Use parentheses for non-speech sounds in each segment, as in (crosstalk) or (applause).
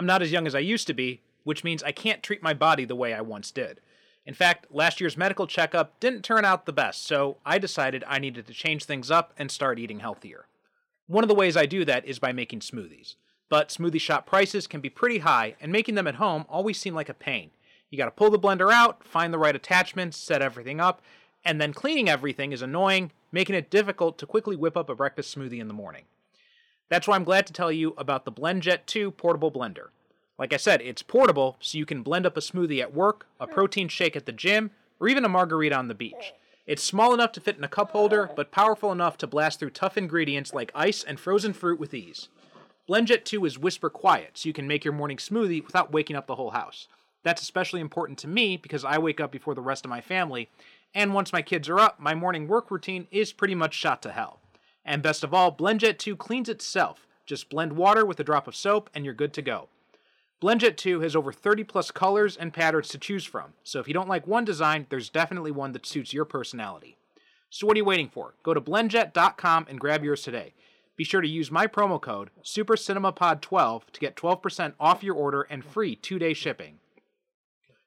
I'm not as young as I used to be, which means I can't treat my body the way I once did. In fact, last year's medical checkup didn't turn out the best, so I decided I needed to change things up and start eating healthier. One of the ways I do that is by making smoothies. But smoothie shop prices can be pretty high, and making them at home always seem like a pain. You gotta pull the blender out, find the right attachments, set everything up, and then cleaning everything is annoying, making it difficult to quickly whip up a breakfast smoothie in the morning. That's why I'm glad to tell you about the BlendJet 2 portable blender. Like I said, it's portable, so you can blend up a smoothie at work, a hmm. protein shake at the gym, or even a margarita on the beach. Hmm. It's small enough to fit in a cup holder, but powerful enough to blast through tough ingredients like ice and frozen fruit with ease. BlendJet 2 is whisper quiet, so you can make your morning smoothie without waking up the whole house. That's especially important to me because I wake up before the rest of my family, and once my kids are up, my morning work routine is pretty much shot to hell. And best of all, BlendJet 2 cleans itself. Just blend water with a drop of soap and you're good to go. BlendJet 2 has over 30 plus colors and patterns to choose from, so if you don't like one design, there's definitely one that suits your personality. So what are you waiting for? Go to blendjet.com and grab yours today. Be sure to use my promo code SuperCinemaPod12 to get 12% off your order and free 2-day shipping.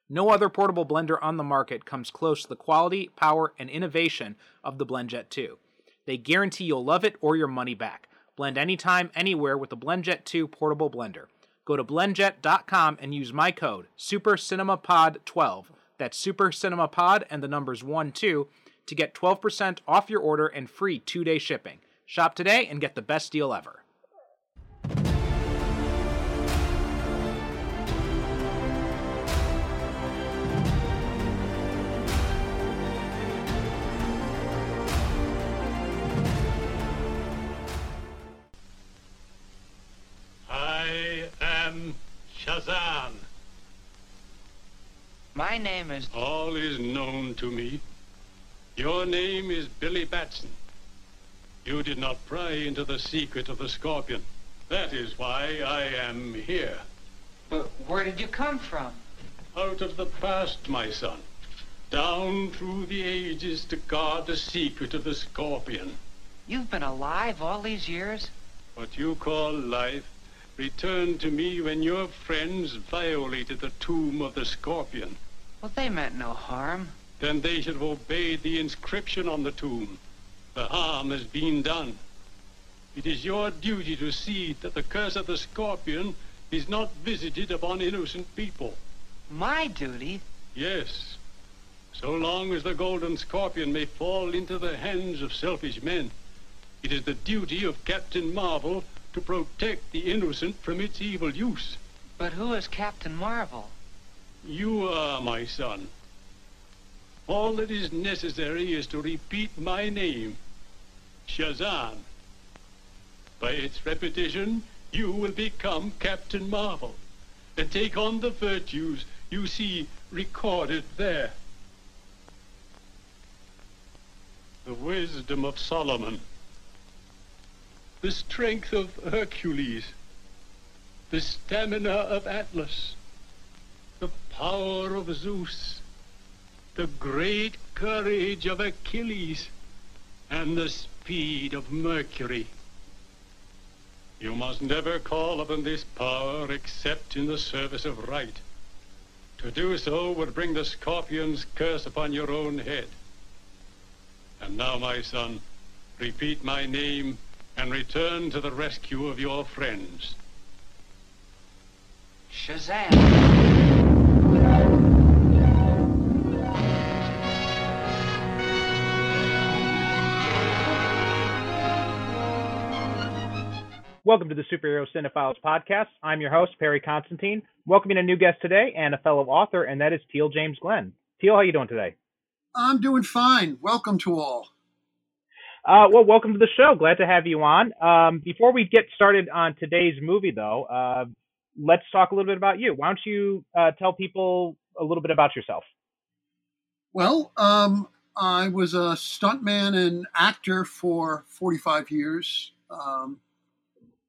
No other portable blender on the market comes close to the quality, power, and innovation of the BlendJet 2. They guarantee you'll love it or your money back. Blend anytime, anywhere with the BlendJet 2 portable blender. Go to blendjet.com and use my code SuperCinemaPod12. That's SuperCinemaPod and the numbers 1 2 to get 12% off your order and free 2-day shipping. Shop today and get the best deal ever. My name is. All is known to me. Your name is Billy Batson. You did not pry into the secret of the scorpion. That is why I am here. But where did you come from? Out of the past, my son. Down through the ages to guard the secret of the scorpion. You've been alive all these years? What you call life returned to me when your friends violated the tomb of the scorpion. Well, they meant no harm. Then they should have obeyed the inscription on the tomb. The harm has been done. It is your duty to see that the curse of the scorpion is not visited upon innocent people. My duty? Yes. So long as the golden scorpion may fall into the hands of selfish men, it is the duty of Captain Marvel to protect the innocent from its evil use. But who is Captain Marvel? You are, my son. All that is necessary is to repeat my name, Shazam. By its repetition, you will become Captain Marvel and take on the virtues you see recorded there. The wisdom of Solomon, the strength of Hercules, the stamina of Atlas, the power of Zeus, the great courage of Achilles, and the speed of Mercury. You must never call upon this power except in the service of right. To do so would bring the scorpion's curse upon your own head. And now, my son, repeat my name and return to the rescue of your friends. Shazam! Welcome to the Superhero Cinephiles podcast. I'm your host, Perry Constantine. Welcoming a new guest today and a fellow author, and that is Teel James Glenn. Teel, how you doing today? I'm doing fine. Welcome to all. Uh, well, welcome to the show. Glad to have you on. Um, before we get started on today's movie, though, uh, let's talk a little bit about you. Why don't you uh, tell people a little bit about yourself? Well, um, I was a stuntman and actor for 45 years. Um,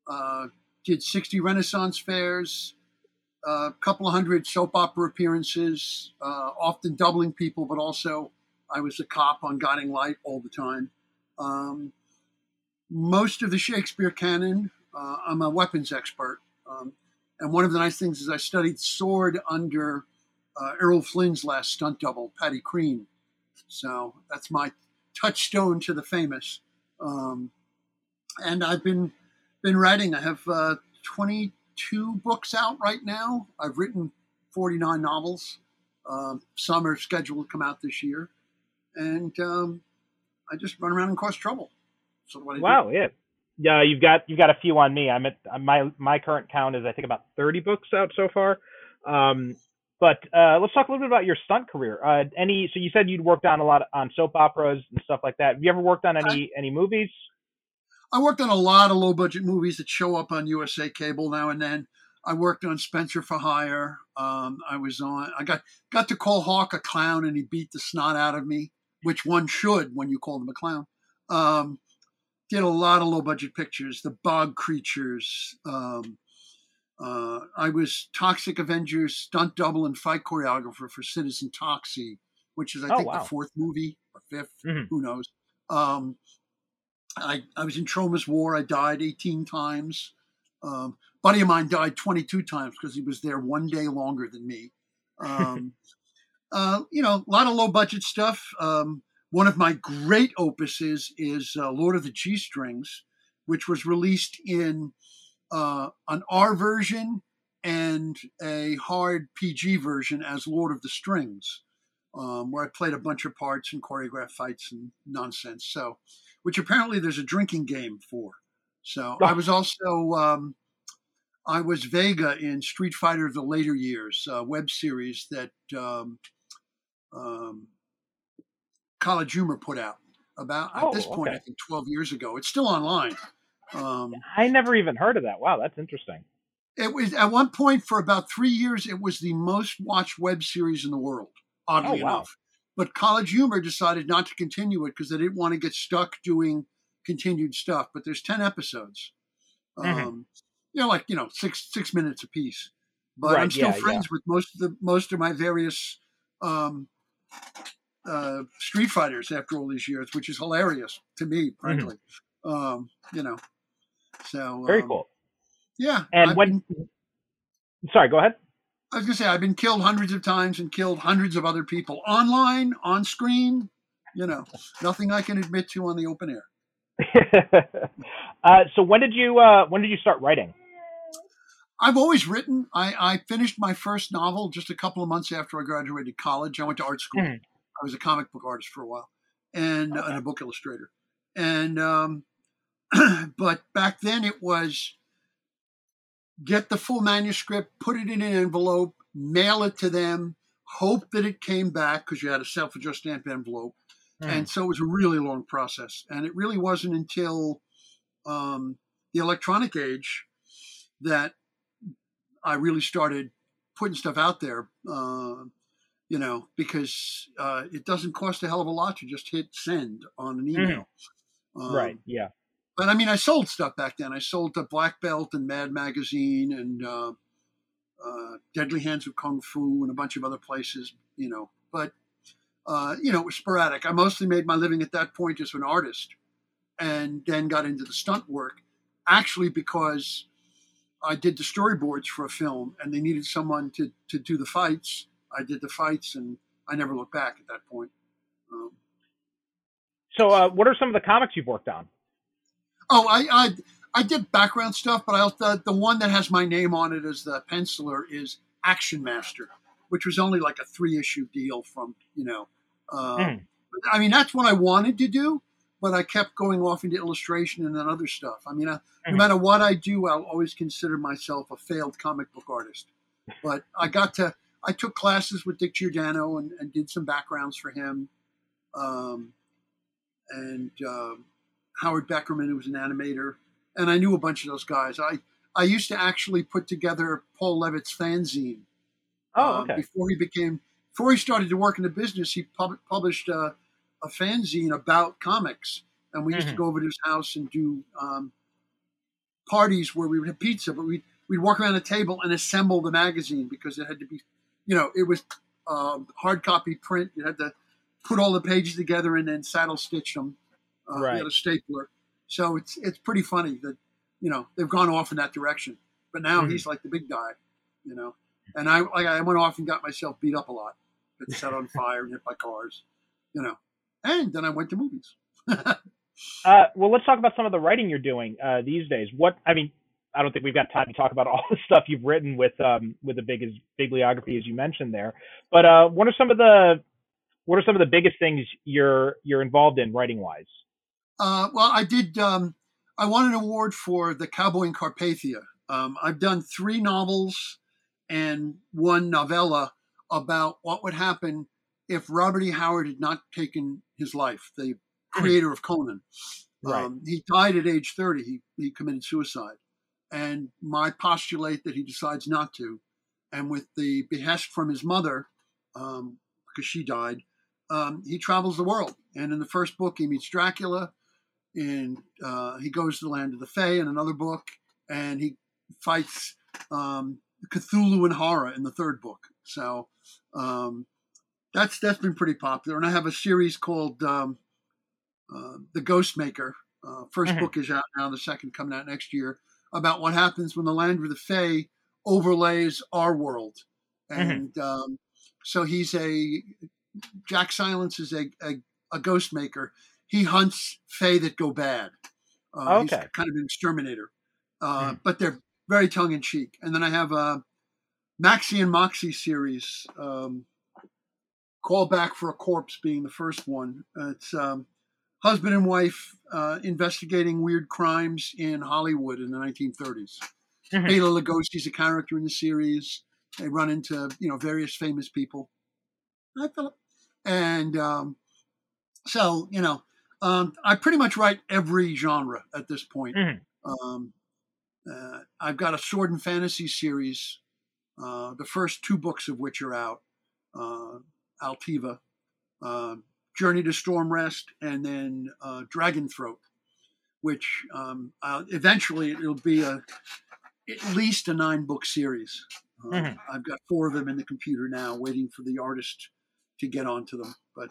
uh, did 60 Renaissance fairs, a couple of hundred soap opera appearances, uh, often doubling people, but also I was a cop on Guiding Light all the time. Um, most of the Shakespeare canon, uh, I'm a weapons expert. Um, And one of the nice things is I studied sword under uh, Errol Flynn's last stunt double, Paddy Crean. So that's my touchstone to the famous. Um, and I've been been writing. I have uh, 22 books out right now. I've written 49 novels. Um, some are scheduled to come out this year, and um, I just run around and cause trouble. So what I Wow, do. yeah. Yeah, you've got you've got a few on me. I'm at my my current count is I think about 30 books out so far. Um, but uh, let's talk a little bit about your stunt career. Uh, any so you said you'd worked on a lot on soap operas and stuff like that. Have you ever worked on any any movies? I worked on a lot of low budget movies that show up on USA Cable now and then. I worked on Spencer for Hire. Um, I was on. I got got to call Hawk a clown, and he beat the snot out of me, which one should when you call them a clown. Um, did a lot of low budget pictures, the Bog Creatures. Um, uh, I was Toxic Avengers stunt double and fight choreographer for Citizen Toxie, which is I Oh, think wow. the fourth movie or 5th Mhm. who knows. Um, I, I was in Troma's War. I died 18 times. Um, buddy of mine died 22 times because he was there one day longer than me. Um, (laughs) uh, you know, a lot of low budget stuff. Um, one of my great opuses is uh, Lord of the G Strings, which was released in uh, an R version and a hard PG version as Lord of the Strings, um, where I played a bunch of parts and choreographed fights and nonsense. So, which apparently there's a drinking game for. So I was also um, I was Vega in Street Fighter of the later years, a web series that um, um, College Humor put out about Oh, at this point okay. I think 12 years ago. It's still online. Um, I never even heard of that. Wow, that's interesting. it was at one point for about three years. It was the most watched web series in the world. Oddly Oh, wow. enough, but College Humor decided not to continue it because they didn't want to get stuck doing continued stuff. But there's ten episodes, Mhm. um, you know, like you know, six six minutes apiece. But Right, I'm still yeah, friends with most of the most of my various um, uh, Street Fighters after all these years, which is hilarious to me, frankly. Um, you know, so Mm-hmm. Very um, cool. Yeah, And I've when been- sorry, go ahead. I was gonna say I've been killed hundreds of times and killed hundreds of other people online, on screen. You know, nothing I can admit to on the open air. (laughs) uh, so when did you uh, when did you start writing? I've always written. I, I finished my first novel just a couple of months after I graduated college. I went to art school. Mhm. I was a comic book artist for a while, and, Okay. and a book illustrator. And um, (clears throat) but back then it was get the full manuscript, put it in an envelope, mail it to them, hope that it came back because you had a self-addressed stamp envelope. and so it was a really long process and it really wasn't until um, the electronic age that i really started putting stuff out there uh, you know because uh, it doesn't cost a hell of a lot to just hit send on an email Um, right. Yeah. But I mean, I sold stuff back then. I sold the Black Belt and Mad Magazine and uh, uh, Deadly Hands of Kung Fu and a bunch of other places, you know. But uh, you know, it was sporadic. I mostly made my living at that point as an artist, and then got into the stunt work. Actually, because I did the storyboards for a film, and they needed someone to to do the fights. I did the fights, and I never looked back at that point. Um, So uh, what are some of the comics you've worked on? Oh, I, I I did background stuff, but I also, the, one that has my name on it as the penciler is Action Master, which was only like a three issue deal from you know. Uh, Mm. I mean, that's what I wanted to do, but I kept going off into illustration and then other stuff. I mean, I, no Mhm. matter what I do, I'll always consider myself a failed comic book artist. But I got to I took classes with Dick Giordano and, and did some backgrounds for him. Um, and um Howard Beckerman, who was an animator, and I knew a bunch of those guys. I I used to actually put together Paul Levitz's fanzine. Oh, um, okay. before he became, before he started to work in the business, he pub- published a, a fanzine about comics, and we used Mhm. to go over to his house and do um, parties where we would have pizza, but we we'd walk around a table and assemble the magazine because it had to be, you know, it was um, hard copy print. You had to put all the pages together and then saddle stitch them. Uh, Right. had a stapler, so it's it's pretty funny that you know they've gone off in that direction. but now Mhm. he's like the big guy, you know. And I like I went off and got myself beat up a lot, got set on (laughs) fire and hit by cars, you know. And then I went to movies. (laughs) Uh, well, let's talk about some of the writing you're doing uh, these days. What I mean, I don't think we've got time to talk about (laughs) all the stuff you've written with um, with the big as bibliography as you mentioned there. But uh, what are some of the what are some of the biggest things you're you're involved in writing wise? Uh, well, I did. Um, I won an award for the Cowboy in Carpathia. Um, I've done three novels and one novella about what would happen if Robert E. Howard had not taken his life. The creator of Conan. Right. Um, he died at age 30. He, he committed suicide. And my postulate that he decides not to, and with the behest from his mother, um, because she died, um, he travels the world. And in the first book, he meets Dracula, and uh, he goes to the land of the Fae in another book, and he fights um, Cthulhu and horror in the third book. So um, that's that's been pretty popular. And I have a series called um, uh, The Ghost Maker. Uh, 1st Mhm. book is out now. The second coming out next year about what happens when the land of the Fae overlays our world. And um, so he's a Jack Silence is a, a, a ghost maker. He hunts Fae that go bad. Uh, Okay. He's kind of an exterminator, uh, Mhm. but they're very tongue in cheek. And then I have a Maxie and Moxie series. Um, Call Back for a Corpse being the first one. Uh, it's um, husband and wife uh, investigating weird crimes in Hollywood in the 1930s. Mhm. Bela Lugosi's a character in the series. They run into you know various famous people. Hi, Philip. And um, so you know, um, I pretty much write every genre at this point. Mhm. Um, uh, I've got a sword and fantasy series, uh, the first two books of which are out. Uh, Altiva, uh, Journey to Storm Rest, and then uh, Dragon Throat, which um, eventually it'll be a at least a nine book series. Uh, Mhm. I've got four of them in the computer now, waiting for the artist to get onto them. But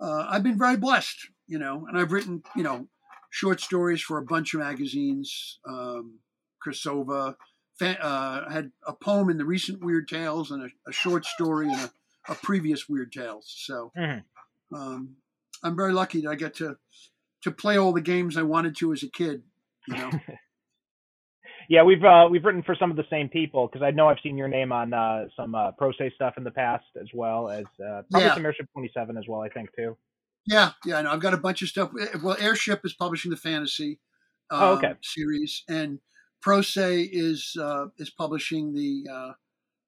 uh, I've been very blessed, you know, and I've written, you know, short stories for a bunch of magazines. Um, Krasova uh, had a poem in the recent Weird Tales and a, a short story in a, a previous Weird Tales. So Mhm. um, I'm very lucky that I get to to play all the games I wanted to as a kid. You know, (laughs) Yeah, we've uh, we've written for some of the same people because I know I've seen your name on uh, some uh, Pro Se stuff in the past as well as uh, probably Yeah. some Airship 27 as well. I think too. Yeah, yeah. I know. I've got a bunch of stuff. Well, Airship is publishing the fantasy um, Oh, okay. series, and Pro Se is uh, is publishing the uh,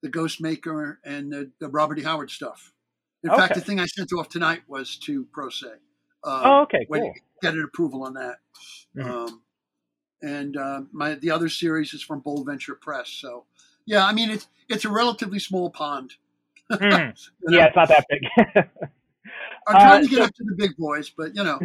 the Ghost Maker and the, the Robert E. Howard stuff. In fact, the thing I sent off tonight was to Pro Se. Uh, Oh, okay, cool. get an approval on that. Mhm. Um, and uh, my the other series is from Bold Venture Press. So yeah, I mean it's it's a relatively small pond. (laughs) You know? Yeah, it's not that big. (laughs) (laughs) I'm trying uh, to get so- up to the big boys, but you know,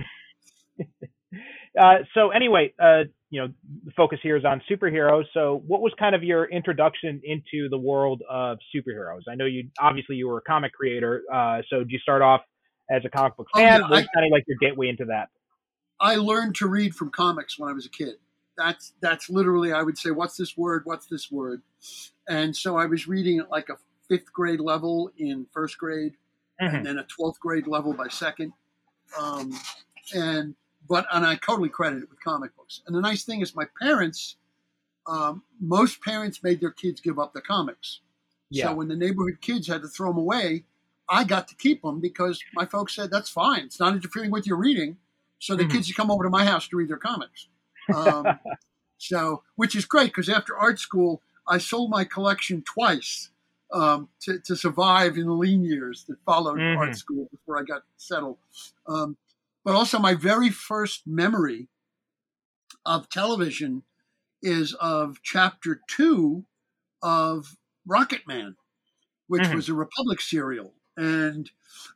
(laughs) uh, so anyway, uh, you know, the focus here is on superheroes. So, what was kind of your introduction into the world of superheroes? I know you obviously you were a comic creator. Uh, so, did you start off as a comic book Oh, fan? yeah, what was I- kind of like your gateway into that? I learned to read from comics when I was a kid. That's that's literally I would say, what's this word? What's this word? And so I was reading at like a fifth grade level in first grade, Mhm. and then a twelfth grade level by second. Um, and but and I totally credit it with comic books. And the nice thing is, my parents, um, most parents made their kids give up the comics. Yeah. So when the neighborhood kids had to throw them away, I got to keep them because my folks said that's fine. It's not interfering with your reading. So the Mhm. kids would come over to my house to read their comics. Um, (laughs) so, which is great because after art school, I sold my collection twice um, to, to survive in the lean years that followed Mhm. art school before I got settled. Um, but also, my very first memory of television is of chapter two of Rocket Man, which Mhm. was a Republic serial. And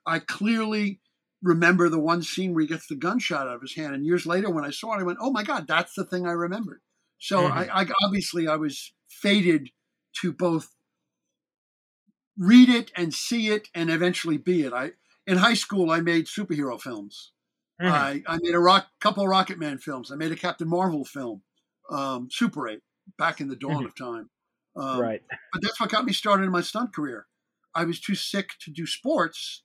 I clearly remember the one scene where he gets the gunshot out of his hand. And years later, when I saw it, I went, "Oh my God, that's the thing I remembered." So Mhm. I, I obviously I was fated to both read it and see it and eventually be it. I in high school I made superhero films. Mhm. I, I made a rock couple of Rocket Man films. I made a Captain Marvel film, um, Super Eight, back in the dawn Mhm. of time. Um, right. (laughs) But that's what got me started in my stunt career. I was too sick to do sports,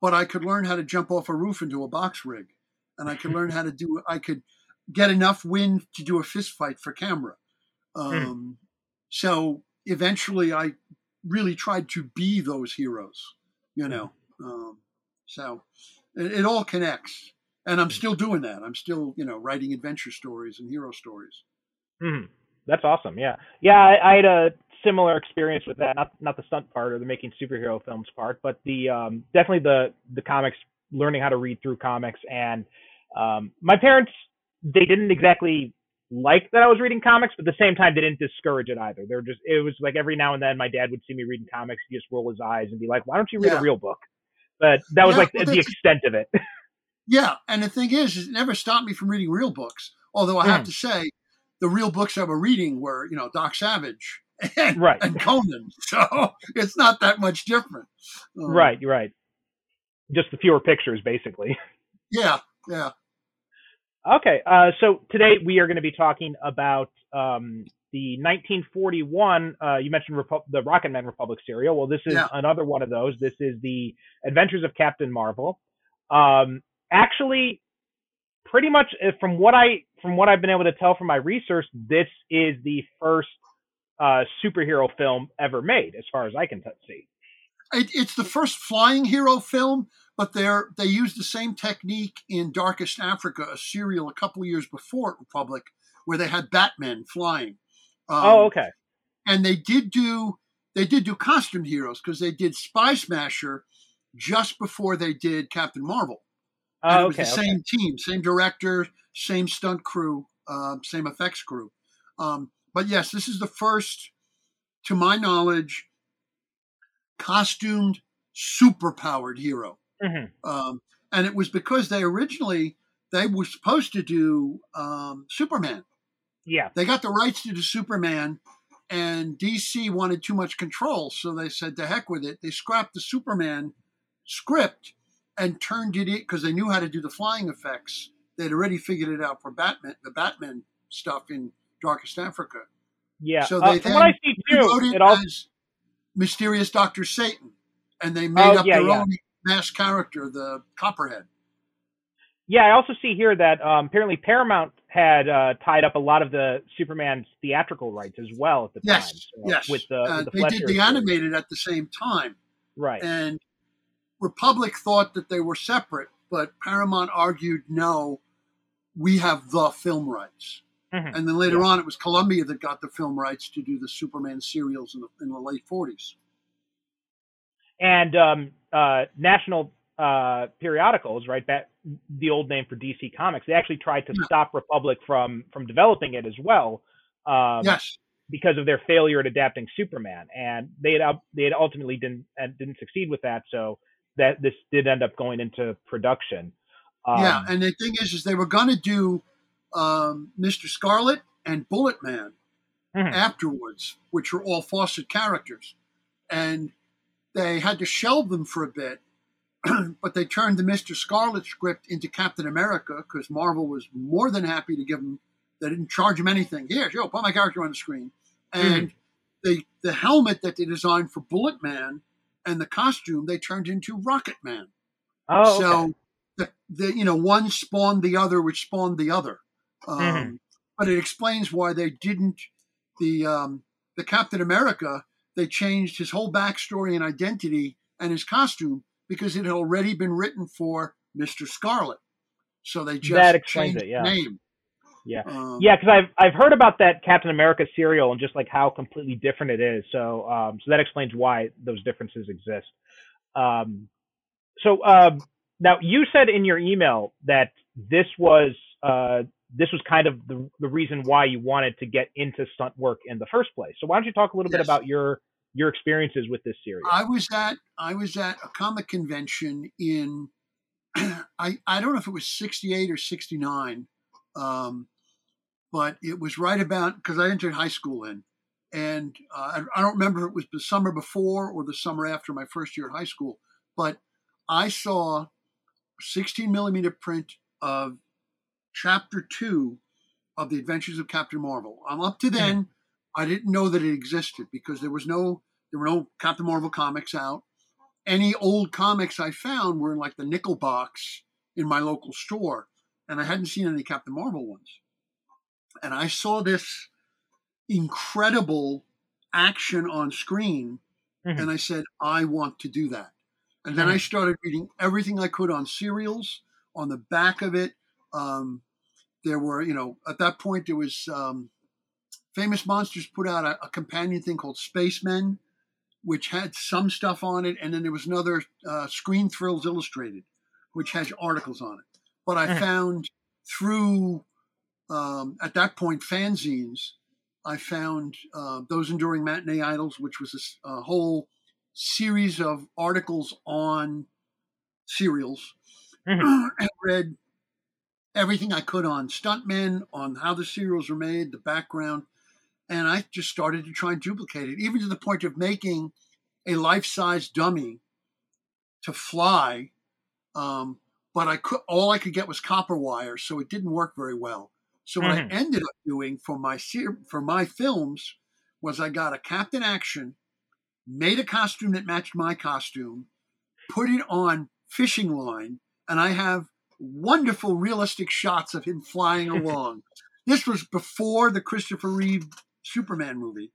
but I could learn how to jump off a roof into a box rig, and I could learn how to do. I could get enough wind to do a fist fight for camera. Um, So eventually, I really tried to be those heroes. You know, um, so it, it all connects, and I'm still doing that. I'm still, you know, writing adventure stories and hero stories. hmm That's awesome. Yeah, yeah. I, I had a similar experience with that. Not not the stunt part or the making superhero films part, but the um, definitely the the comics, learning how to read through comics. And um, my parents, they didn't exactly like that I was reading comics, but at the same time, they didn't discourage it either. They're just it was like every now and then, my dad would see me reading comics, he'd just roll his eyes and be like, "Why don't you read Yeah. a real book?" But that was Yeah, like well, the extent of it. (laughs) Yeah, and the thing is, is it never stopped me from reading real books. Although I have Mm. to say, the real books I were reading were, you know, Doc Savage (laughs) and, Right. and Conan. (laughs) So it's not that much different. Um, right, right. Just the fewer pictures, basically. Yeah, yeah. Okay, uh, so today we are going to be talking about um, the 1941. Uh, you mentioned Repu- the Rocket Man Republic serial. Well, this is Yeah. another one of those. This is the Adventures of Captain Marvel. Um, actually, pretty much uh, from what I from what I've been able to tell from my research, this is the first uh, superhero film ever made, as far as I can t- see. It, it's the first flying hero film, but they're they used the same technique in Darkest Africa, a serial a couple of years before Republic, where they had Batman flying. Um, oh, okay. and they did do they did do costume heroes because they did Spy Smasher just before they did Captain Marvel. And Oh, it was okay. the okay. same team, same director, same stunt crew, uh, same effects crew. Um, but yes, this is the first, to my knowledge, costumed, super-powered hero. Mhm. Um, and it was because they originally they were supposed to do um, Superman. Yeah. They got the rights to do Superman, and DC wanted too much control, so they said to heck with it. They scrapped the Superman script and turned it in because they knew how to do the flying effects. They'd already figured it out for Batman, the Batman stuff in Darkest Africa. Yeah. So Uh, they what I then see They too, it it all as Mysterious Doctor Satan, and they made Oh, up yeah, their yeah. own masked character, the Copperhead. Yeah, I also see here that um, apparently Paramount had uh, tied up a lot of the Superman's theatrical rights as well at the Yes, time. so, yes. With the, Uh, with the they Fleischer did the animated at the same time. Right. And Republic thought that they were separate, but Paramount argued no, we have the film rights. Mhm. And then later Yeah. on, it was Columbia that got the film rights to do the Superman serials in the, in the late 40s. And um, uh, national uh, periodicals, right? That the old name for DC Comics. They actually tried to Yeah. stop Republic from from developing it as well. Um, yes. because of their failure at adapting Superman, and they had they had ultimately didn't didn't succeed with that. So that this did end up going into production. Um, yeah. And the thing is, is they were going to do um, Mr. Scarlet and Bullet Man Mhm. afterwards, which were all Fawcett characters. And they had to shelve them for a bit, (clears throat) but they turned the Mr. Scarlet script into Captain America because Marvel was more than happy to give them, they didn't charge him anything. Here, yo, put my character on the screen. And they, the helmet that they designed for Bullet Man and the costume they turned into Rocket Man. oh, okay. So the, the you know one spawned the other, which spawned the other. Um, Mhm. But it explains why they didn't the um, the Captain America. They changed his whole backstory and identity and his costume because it had already been written for Mister Scarlet. So they just That explains changed it, yeah. name. Yeah. Um, Yeah, because I've I've heard about that Captain America serial and just like how completely different it is. So um, so that explains why those differences exist. Um, so um, now you said in your email that this was uh, this was kind of the the reason why you wanted to get into stunt work in the first place. So why don't you talk a little bit about your your experiences with this series? I was at I was at a comic convention in (clears throat) I I don't know if it was sixty eight or sixty nine, um, but it was right about because I entered high school in, and uh, I, I don't remember if it was the summer before or the summer after my first year of high school, but I saw sixteen millimeter print of chapter two of the Adventures of Captain Marvel. Um, up to then, I didn't know that it existed because there was no there were no Captain Marvel comics out. Any old comics I found were in like the nickel box in my local store, and I hadn't seen any Captain Marvel ones. And I saw this incredible action on screen, Mhm. and I said, I want to do that. And then I Mhm. started reading everything I could on serials. On the back of it, um, there were, you know, at that point there was um, Famous Monsters put out a, a companion thing called Spacemen, which had some stuff on it, and then there was another uh, Screen Thrills Illustrated, which has articles on it. But I Mhm. found through um, at that point fanzines, I found uh, those enduring matinee idols, which was a whole series of articles on serials, Mhm. (clears throat) and read everything I could on stuntmen, on how the serials were made, the background, and I just started to try and duplicate it, even to the point of making a life-size dummy to fly. Um, but I could all I could get was copper wire, so it didn't work very well. So what Mhm. I ended up doing for my ser- for my films was I got a Captain Action, made a costume that matched my costume, put it on fishing line, and I have wonderful realistic shots of him flying (laughs) along. This was before the Christopher Reeve Superman movie.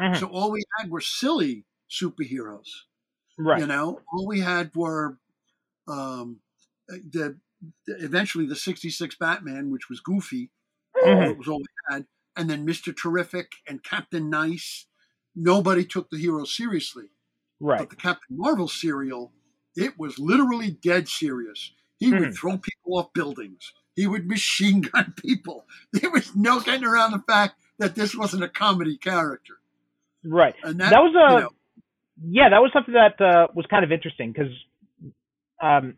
Mhm. So all we had were silly superheroes. right. You know, all we had were um, the, the eventually the '66 Batman, which was goofy. Mhm. That was all we had, and then Mister Terrific and Captain Nice. Nobody took the hero seriously, Right. but the Captain Marvel serial, it was literally dead serious. He would Mhm. throw people off buildings. He would machine (laughs) gun people. There was no getting around the fact that this wasn't a comedy character. Right. And that, That was a you know, yeah, that was something that uh, was kind of interesting because um,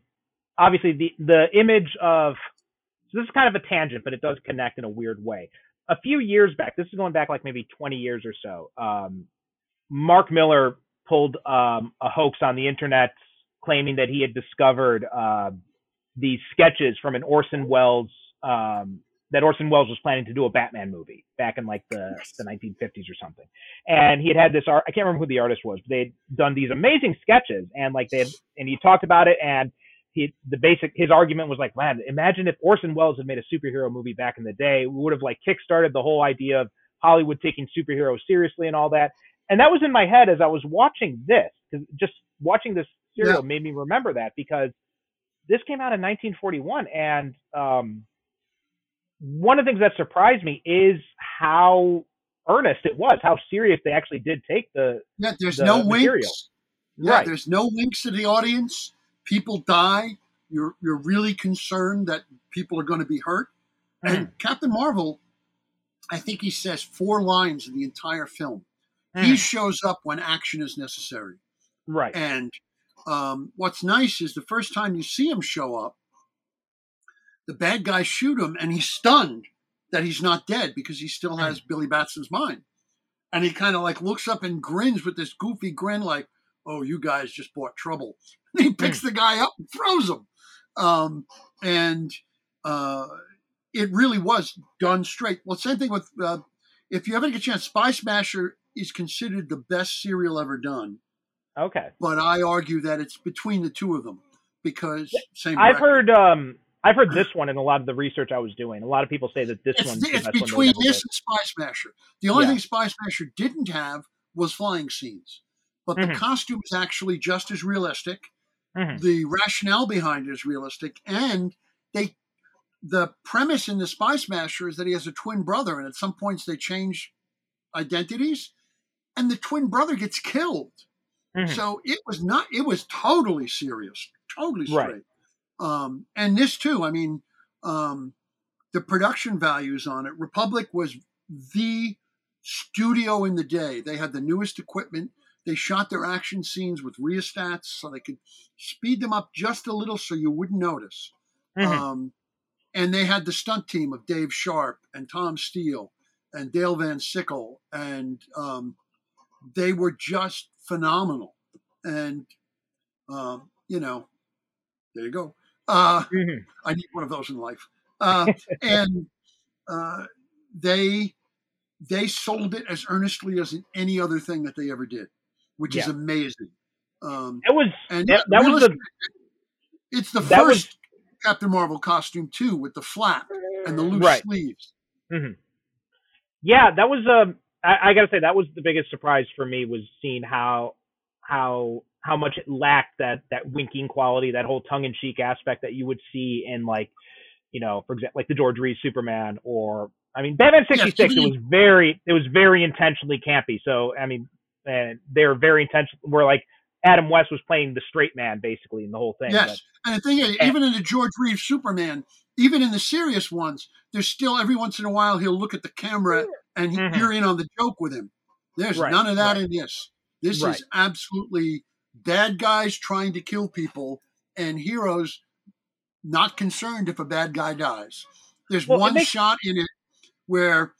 obviously the the image of so this is kind of a tangent, but it does connect in a weird way. A few years back, this is going back like maybe 20 years or so. Um, Mark Millar pulled um, a hoax on the internet claiming that he had discovered uh, these sketches from an Orson Welles um, that Orson Welles was planning to do a Batman movie back in like the, the 1950s or something. And he had had this art, I can't remember who the artist was, but they'd done these amazing sketches and like they had, and he talked about it and he, the basic, his argument was like, man, imagine if Orson Welles had made a superhero movie back in the day, we would have like kickstarted the whole idea of Hollywood taking superheroes seriously and all that. And that was in my head as I was watching this, because just watching this serial Yeah. made me remember that because this came out in 1941 and um, one of the things that surprised me is how earnest it was, how serious they actually did take the Yeah, there's the no material. winks. Yeah, Right. there's no winks to the audience. People die. You're you're really concerned that people are going to be hurt. Mm-hmm. And Captain Marvel, I think he says four lines in the entire film. He Mhm. shows up when action is necessary. right. And um, what's nice is the first time you see him show up, the bad guys shoot him, and he's stunned that he's not dead because he still has Billy Batson's mind. And he kind of like looks up and grins with this goofy grin, like, "Oh, you guys just brought trouble." (laughs) And he picks the guy up and throws him. Um, and uh, it really was done straight. Well, same thing with uh, if you ever get a chance, Spy Smasher is considered the best serial ever done Okay. but I argue that it's between the two of them because same. I've record. heard um I've heard this one in a lot of the research I was doing. A lot of people say that this one's it's best one between this did. and Spy Smasher. The only Yeah. thing Spy Smasher didn't have was flying scenes, but Mhm. the costume is actually just as realistic. Mhm. The rationale behind it is realistic, and they. The premise in the Spy Smasher is that he has a twin brother, and at some points they change identities, and the twin brother gets killed. Mhm. So it was not. It was totally serious, totally Right. straight. Um, and this too. I mean, um, the production values on it. Republic was the studio in the day. They had the newest equipment. They shot their action scenes with rheostats so they could speed them up just a little so you wouldn't notice. Mhm. Um, and they had the stunt team of Dave Sharpe and Tom Steele and Dale Van Sickel, and um, they were just phenomenal. And um, you know, there you go. Uh, Mhm. I need one of those in life. Uh, and uh, they they sold it as earnestly as in any other thing that they ever did, which is amazing. Um, It was and that, that was the it's the that was- first Captain Marvel costume too, with the flap and the loose Right. sleeves. yeah, that was um I, I gotta say that was the biggest surprise for me was seeing how how how much it lacked that that winking quality, that whole tongue in cheek aspect that you would see in like you know, for example, like the George Reeves Superman or I mean Batman sixty six. it was very it was very intentionally campy. So I mean, eh, and they were very intentional. Where like Adam West was playing the straight man basically in the whole thing. Yes, and the thing is, and- even in the George Reeves Superman, even in the serious ones, there's still every once in a while he'll look at the camera and he, Mhm. you're in on the joke with him. There's Right, none of that right. in this. This Right. is absolutely bad guys trying to kill people and heroes not concerned if a bad guy dies. There's Well, one makes- shot in it where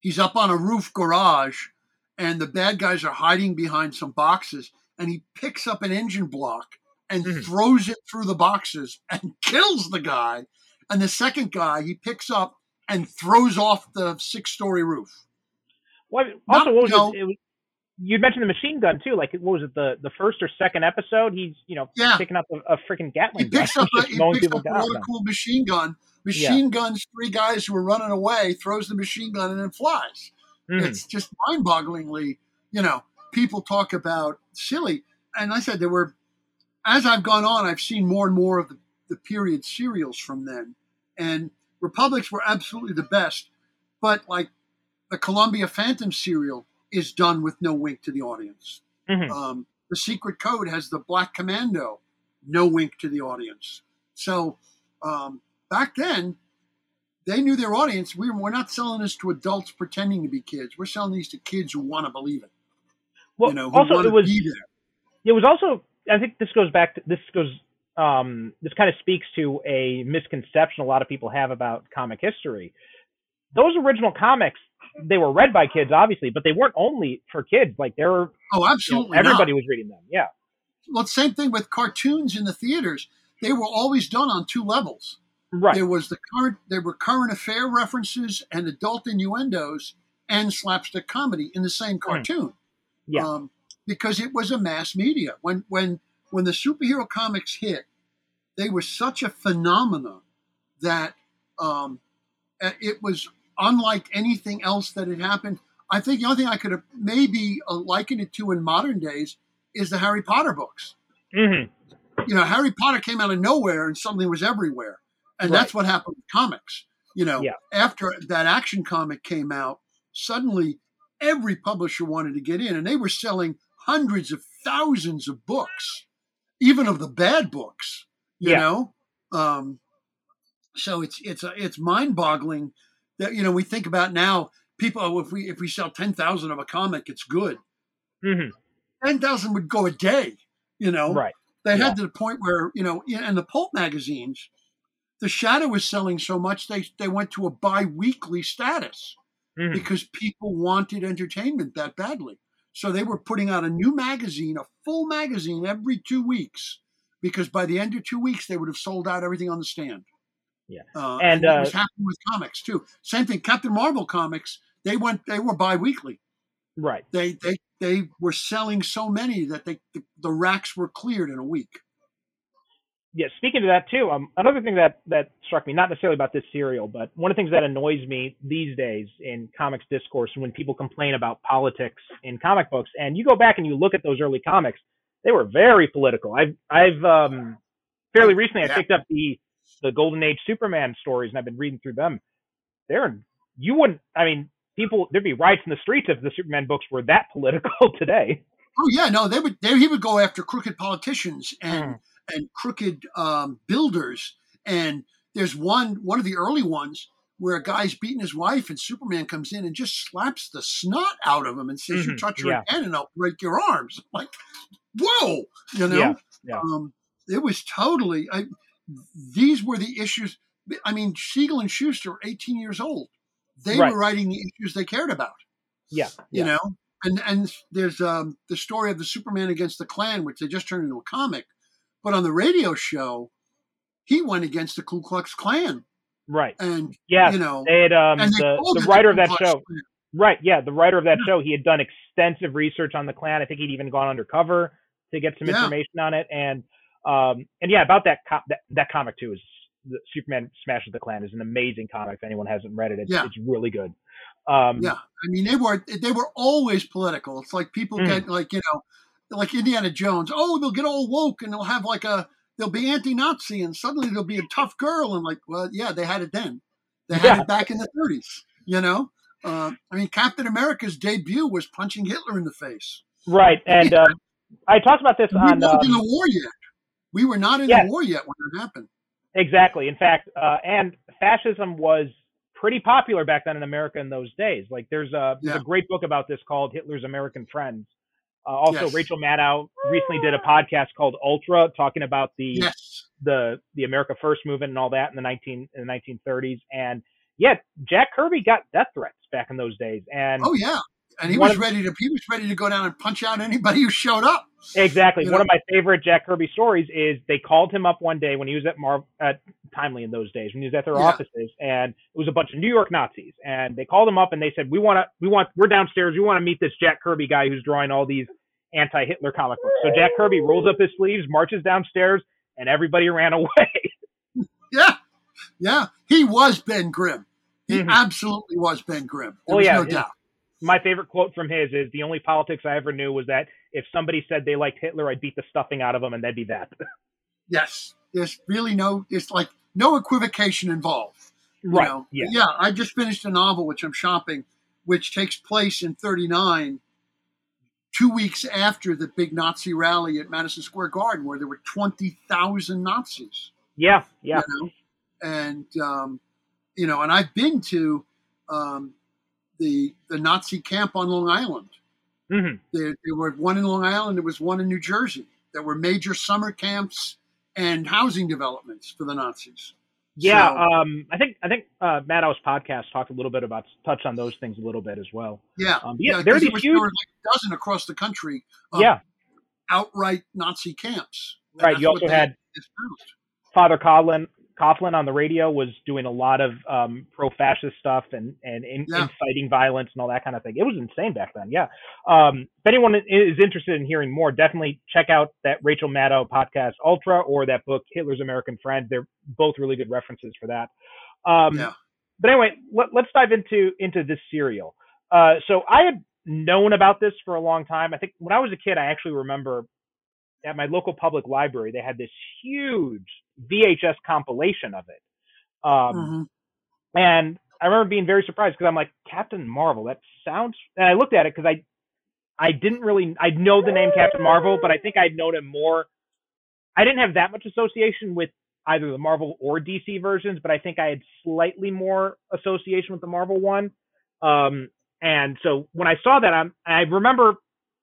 he's up on a roof garage and the bad guys are hiding behind some boxes and he picks up an engine block and Mhm. throws it through the boxes and (laughs) kills the guy and the second guy he picks up and throws off the six story roof Well, also, Not- what was no. it? it was, you mentioned the machine gun too. Like, what was it? The the first or second episode? He's you know Yeah. picking up a, a freaking Gatling he picks gun, (laughs) up a, he picks up a really cool machine gun machine guns three guys who are running away throws the machine gun and then flies Mhm. it's just mind-bogglingly you know people talk about silly and i said there were as i've gone on i've seen more and more of the, the period serials from then and republics were absolutely the best but like the columbia phantom serial is done with no wink to the audience Mhm. um, the secret code has the black commando no wink to the audience so um, back then they knew their audience. We, we're not selling this to adults pretending to be kids. We're selling these to kids who want to believe it. Well, you know, also it to was be there. it was also I think this goes back to this goes um this kind of speaks to a misconception a lot of people have about comic history. Those original comics they were read by kids obviously, but they weren't only for kids. Like there were Oh, you know, absolutely. everybody not. was reading them. Yeah. Well, same thing with cartoons in the theaters. They were always done on two levels. Right. There was the current, there were current affair references and adult innuendos and slapstick comedy in the same cartoon. Hmm. Yeah. Um, because it was a mass media. When when when the superhero comics hit, they were such a phenomenon that um, it was unlike anything else that had happened. I think the only thing I could have maybe uh, likened it to in modern days is the Harry Potter books. hmm You know, Harry Potter came out of nowhere and suddenly was everywhere, and Right. that's what happened with comics. You know, Yeah. after that action comic came out, suddenly every publisher wanted to get in, and they were selling hundreds of thousands of books, even of the bad books. You Yeah. know, um, so it's it's it's mind boggling that you know we think about now. People, oh, if we if we sell ten thousand of a comic, it's good. hmm Ten thousand would go a day. You know, Right. they Yeah. had to the point where you know in, in the pulp magazines the shadow was selling so much they they went to a bi-weekly status Mhm. because people wanted entertainment that badly so they were putting out a new magazine a full magazine every two weeks because by the end of two weeks they would have sold out everything on the stand Yeah. uh, And, it was uh, happening with comics too same thing captain marvel comics they went they were bi-weekly Right. they they they were selling so many that they the, the racks were cleared in a week yeah, speaking to that too, um, another thing that that struck me, not necessarily about this serial, but one of the things that annoys me these days in comics discourse when people complain about politics in comic books, and you go back and you look at those early comics, they were very political. I've I've um, fairly recently I Yeah. picked up the the Golden Age Superman stories, and I've been reading through them. They're you wouldn't, I mean, people there'd be riots in the streets if the Superman books were that (laughs) political today. Oh yeah, no, they would. They, he would go after crooked politicians and Mm. And crooked um, builders. And there's one one of the early ones where a guy's beating his wife, and Superman comes in and just slaps the snot out of him and says, "You Mhm, touch her yeah. again, and I'll break your arms." I'm like, whoa, you know. Yeah, yeah. Um, it was totally. I, these were the issues. I mean, Siegel and Shuster were 18 years old. They Right. were writing the issues they cared about Yeah, you know and and there's um the story of the superman against the klan which they just turned into a comic but on the radio show he went against the ku klux klan Right. and Yeah. you know, they had um and they the, the writer of that Klux show. Klan. Right. Yeah. The writer of that show. He had done extensive research on the Klan. I think he'd even gone undercover to get some Yeah. information on it. And um and yeah, about that co- that, that comic too is the Superman Smashes the Klan is an amazing comic. If anyone hasn't read it, it's, Yeah. it's really good. Um, Yeah, I mean they were they were always political. It's like people Mm. get like you know, like Indiana Jones. Oh, they'll get all woke and they'll have like a they'll be anti-Nazi and suddenly they'll be a tough girl and like well yeah they had it then, they had Yeah. it back in the 30s. You know, uh, I mean Captain America's debut was punching Hitler in the face. Right. And Yeah. uh, I talked about this We on weren't in um, the war yet. We were not in Yeah. the war yet when it happened. Exactly. In fact, uh, and fascism was pretty popular back then in America in those days. Like there's a there's Yeah. a great book about this called Hitler's American Friends. Uh, also, Yes. Rachel Maddow recently did a podcast called Ultra, talking about the Yes. the the America First movement and all that in the 19 in the 1930s. And yeah, Jack Kirby got death threats back in those days. And Oh yeah. And he was of- ready to he was ready to go down and punch out anybody who showed up. Exactly. You One know? of my favorite Jack Kirby stories is they called him up one day when he was at Mar at Timely in those days when he was at their Yeah. offices, and it was a bunch of New York Nazis, and they called him up and they said, "We want to, we want, we're downstairs. We want to meet this Jack Kirby guy who's drawing all these anti-Hitler comic book. So Jack Kirby rolls up his sleeves, marches downstairs, and everybody ran away. (laughs) Yeah, yeah, he was Ben Grimm. He Mhm. absolutely was Ben Grimm. There Oh, yeah, no doubt. my favorite quote from his is, "The only politics I ever knew was that if somebody said they liked Hitler, I'd beat the stuffing out of them, and that'd be that." (laughs) Yes, there's really no. It's like no equivocation involved. right. know? Yeah. yeah. I just finished a novel which I'm shopping, which takes place in '39, two weeks after the big Nazi rally at Madison Square Garden, where there were twenty thousand Nazis. Yeah. Yeah. you know? and um, you know, and I've been to um, the the Nazi camp on Long Island. hmm There, there were one in Long Island. There was one in New Jersey. There were major summer camps and housing developments for the Nazis. Yeah, So- um, I think I think uh, Maddow's podcast talked a little bit about touched on those things a little bit as well. Yeah, Um, yeah, yeah. there are 'cause these was- huge- like a dozen across the country. Yeah, outright Nazi camps. Right. that's You also had. Father Coughlin Coughlin on the radio was doing a lot of um, pro-fascist stuff and and in, Yeah. inciting violence and all that kind of thing. It was insane back then. Yeah. Um, if anyone is interested in hearing more, definitely check out that Rachel Maddow podcast Ultra or that book Hitler's American Friend. They're both really good references for that. Um, Yeah. But anyway, let, let's dive into into this serial. Uh, so I had known about this for a long time. I think when I was a kid, I actually remember at my local public library they had this huge VHS compilation of it. Um, Mhm. and I remember being very surprised because I'm like Captain Marvel. That sounds. And I looked at it because I, I didn't really. I know the name Captain Marvel, but I think I'd known him more. I didn't have that much association with either the Marvel or DC versions, but I think I had slightly more association with the Marvel one. Um, and so when I saw that, I'm, I remember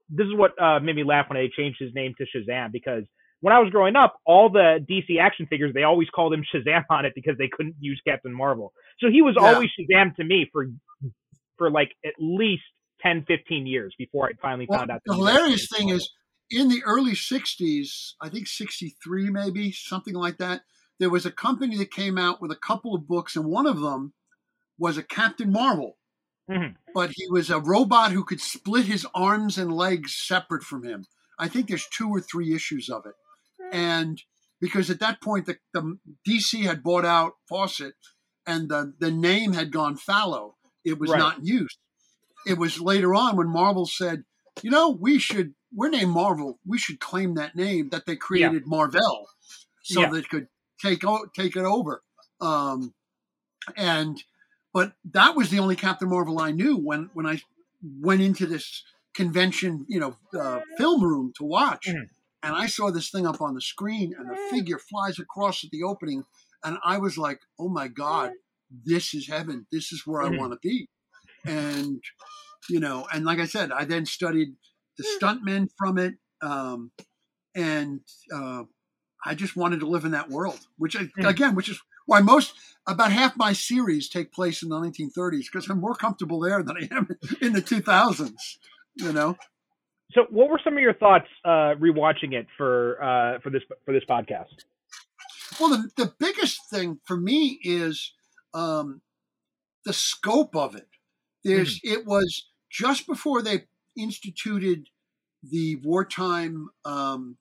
this is what uh, made me laugh when they changed his name to Shazam because when I was growing up, all the DC action figures they always called him Shazam on it because they couldn't use Captain Marvel. So he was Yeah. always Shazam to me for for like at least 10, 15 years before I finally Well, found out. the that he was hilarious thing is, in the early '60s, I think '63 maybe something like that. There was a company that came out with a couple of books, and one of them was a Captain Marvel. Mhm. But he was a robot who could split his arms and legs separate from him. I think there's two or three issues of it. And because at that point, the, the DC had bought out Fawcett and the, the name had gone fallow. It was Right. not in use. It was later on when Marvel said, you know, we should, we're named Marvel. We should claim that name that they created Marvel so Yeah. they could take, o- take it over. Um, and, but that was the only Captain Marvel I knew when, when I went into this convention, you know, uh, film room to watch. Mhm. And I saw this thing up on the screen and the mm. figure flies across at the opening. And I was like, oh my God, mm. this is heaven. This is where. I mm. want to be. And, you know, and like I said, I then studied the stuntmen from it. Um, and uh, I just wanted to live in that world, which I, again, which is why most, about half my series take place in the 1930s because I'm more comfortable there than I am in the 2000s, you know? So, what were some of your thoughts uh, rewatching it for uh, for this for this podcast? Well, the, the biggest thing for me is um, the scope of it. There's it was just before they instituted the wartime um,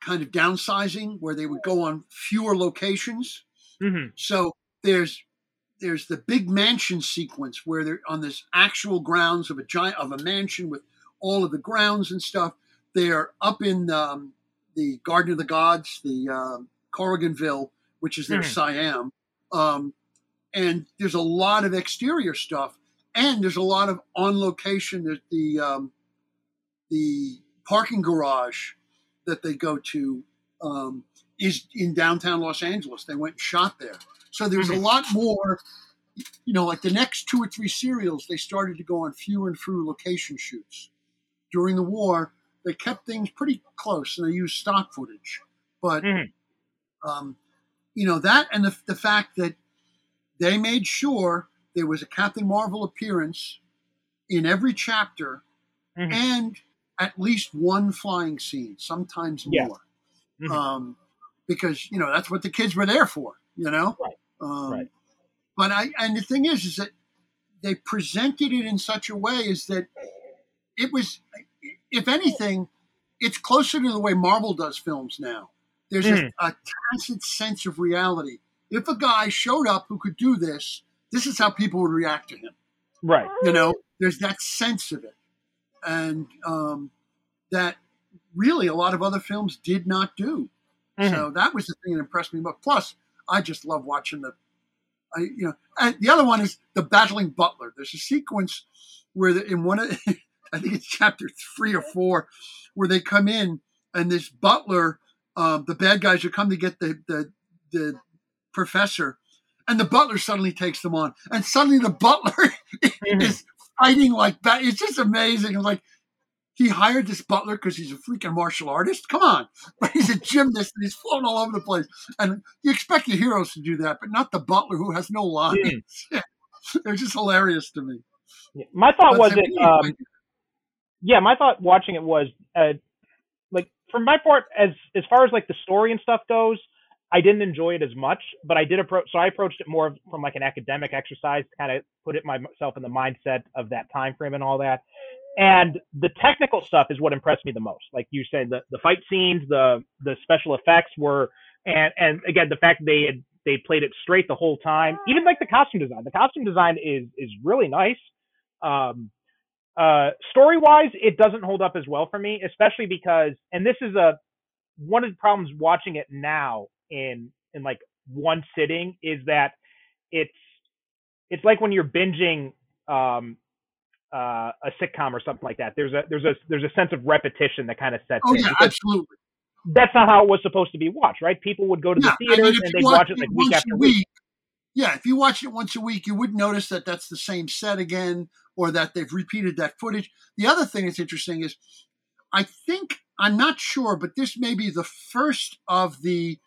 kind of downsizing, where they would go on fewer locations. hmm So there's there's the big mansion sequence where they're on this actual grounds of a giant of a mansion with all of the grounds and stuff. They're up in um, the Garden of the Gods, the um Corriganville, which is their Mhm. Siam, um, and there's a lot of exterior stuff, and there's a lot of on location. There's the um, the parking garage that they go to um, is in downtown Los Angeles. They went and shot there. So there's a lot more, you know, like the next two or three serials, they started to go on fewer and fewer location shoots. During the war, they kept things pretty close and they used stock footage. But, Mhm. um, you know, that and the, the fact that they made sure there was a Captain Marvel appearance in every chapter Mhm. and at least one flying scene, sometimes Yeah. more. Mhm. Um, because, you know, that's what the kids were there for, you know? Right. Um, Right. But I, and the thing is, is that they presented it in such a way is that it was, if anything, it's closer to the way Marvel does films now. There's Mhm. a, a tacit sense of reality. If a guy showed up who could do this, this is how people would react to him. Right. You know, there's that sense of it, and um, that really a lot of other films did not do. Mhm. So that was the thing that impressed me. But plus, I just love watching the, I you know, and the other one is the battling butler. There's a sequence where the, in one of, (laughs) I think it's chapter three or four, where they come in and this butler, um, the bad guys are come to get the the the professor, and the butler suddenly takes them on, and suddenly the butler (laughs) Mhm. is fighting like that. It's just amazing. I'm like, he hired this butler because he's a freaking martial artist. Come on, (laughs) but he's a gymnast and he's floating all over the place. And you expect your heroes to do that, but not the butler who has no lines. Mm. (laughs) it was just hilarious to me. My thought But was it. Um, yeah, my thought watching it was, uh, like, for my part, as as far as like the story and stuff goes, I didn't enjoy it as much, but I did approach. So I approached it more from like an academic exercise, kind of put it myself in the mindset of that time frame and all that. And the technical stuff is what impressed me the most. Like you said, the the fight scenes, the the special effects were, and and again the fact they had they played it straight the whole time. Even like the costume design. The costume design is is really nice. Um, uh, story wise, it doesn't hold up as well for me, especially because, and this is a one of the problems watching it now in in like one sitting is that it's it's like when you're binging um, uh, a sitcom or something like that. There's a there's a there's a sense of repetition that kind of sets oh in. yeah, absolutely. that's not how it was supposed to be watched, right? People would go to Yeah, the I mean, theaters and they'd watch it like week after a week. Yeah, if you watch it once a week, you would notice that that's the same set again, or that they've repeated that footage. The other thing that's interesting is, I think I'm not sure, but this may be the first of the.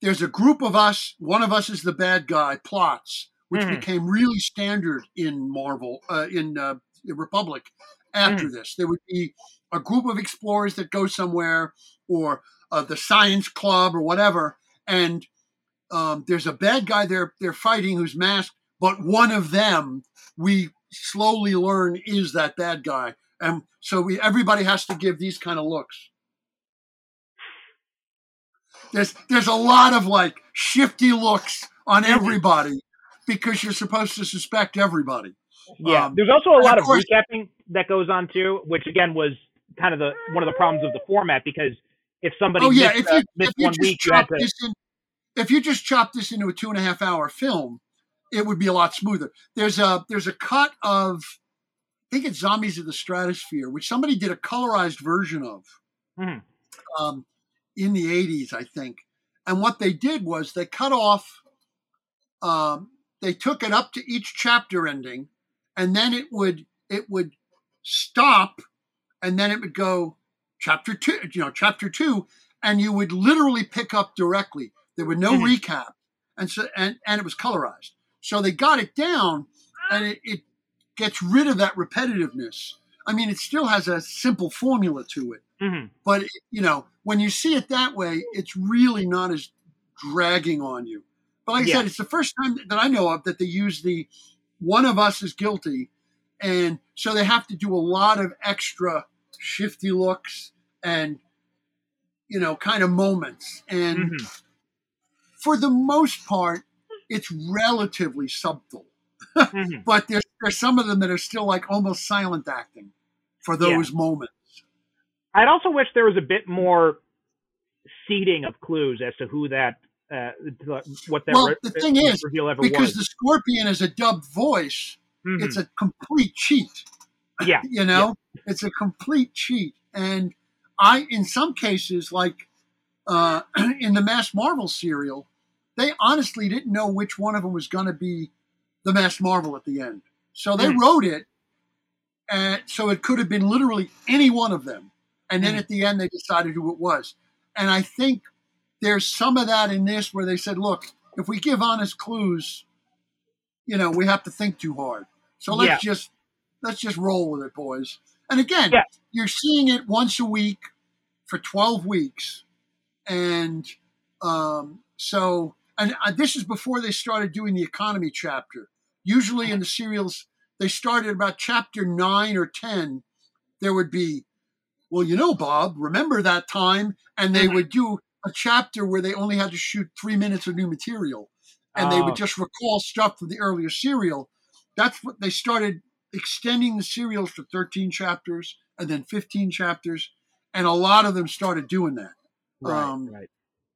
There's a group of us. One of us is the bad guy. Plots, which Mhm. became really standard in Marvel, uh, in uh, Republic. After this, there would be a group of explorers that go somewhere, or uh, the science club, or whatever, and um, there's a bad guy they're they're fighting who's masked, but one of them we slowly learn is that bad guy, and so we everybody has to give these kind of looks. There's there's a lot of like shifty looks on everybody because you're supposed to suspect everybody. Yeah, Um, there's also a lot of of course- recapping that goes on too, which again was kind of the one of the problems of the format because if somebody oh yeah, missed, if uh, you, missed if one week, you had to. If you just chop this into a two and a half hour film, it would be a lot smoother. There's a there's a cut of I think it's Zombies of the Stratosphere, which somebody did a colorized version of Mhm. um, in the 80s, I think. And what they did was they cut off, um, they took it up to each chapter ending, and then it would it would stop, and then it would go chapter two, you know, chapter two, and you would literally pick up directly. There were no Mhm. recap, and so and and it was colorized. So they got it down, and it, it gets rid of that repetitiveness. I mean, it still has a simple formula to it Mhm. but you know when you see it that way it's really not as dragging on you But like I said, it's the first time that I know of that they use the one of us is guilty, and so they have to do a lot of extra shifty looks and you know kind of moments. And Mhm. For the most part, it's relatively subtle. Mhm. (laughs) But there's there's some of them that are still like almost silent acting for Yeah. those moments. I'd also wish there was a bit more seeding of clues as to who that, uh, what that Well, re- the thing is, Because was. the scorpion is a dubbed voice, Mhm. it's a complete cheat. yeah, (laughs) you know it's a complete cheat and i in some cases like uh (clears throat) in the Masked Marvel serial they honestly didn't know which one of them was going to be the Masked Marvel at the end so they Hmm. wrote it and so it could have been literally any one of them and then Hmm. at the end they decided who it was and i think there's some of that in this where they said look if we give honest clues you know we have to think too hard so let's just let's just roll with it, boys. And again, Yeah. you're seeing it once a week for 12 weeks. And um, so, and uh, this is before they started doing the economy chapter. Usually in the serials, they started about chapter nine or 10. There would be, well, you know, Bob, remember that time? And they Mhm. would do a chapter where they only had to shoot three minutes of new material. And they Oh. would just recall stuff from the earlier serial. That's what they started extending the serials to 13 chapters and then 15 chapters. And a lot of them started doing that. Right, um, right.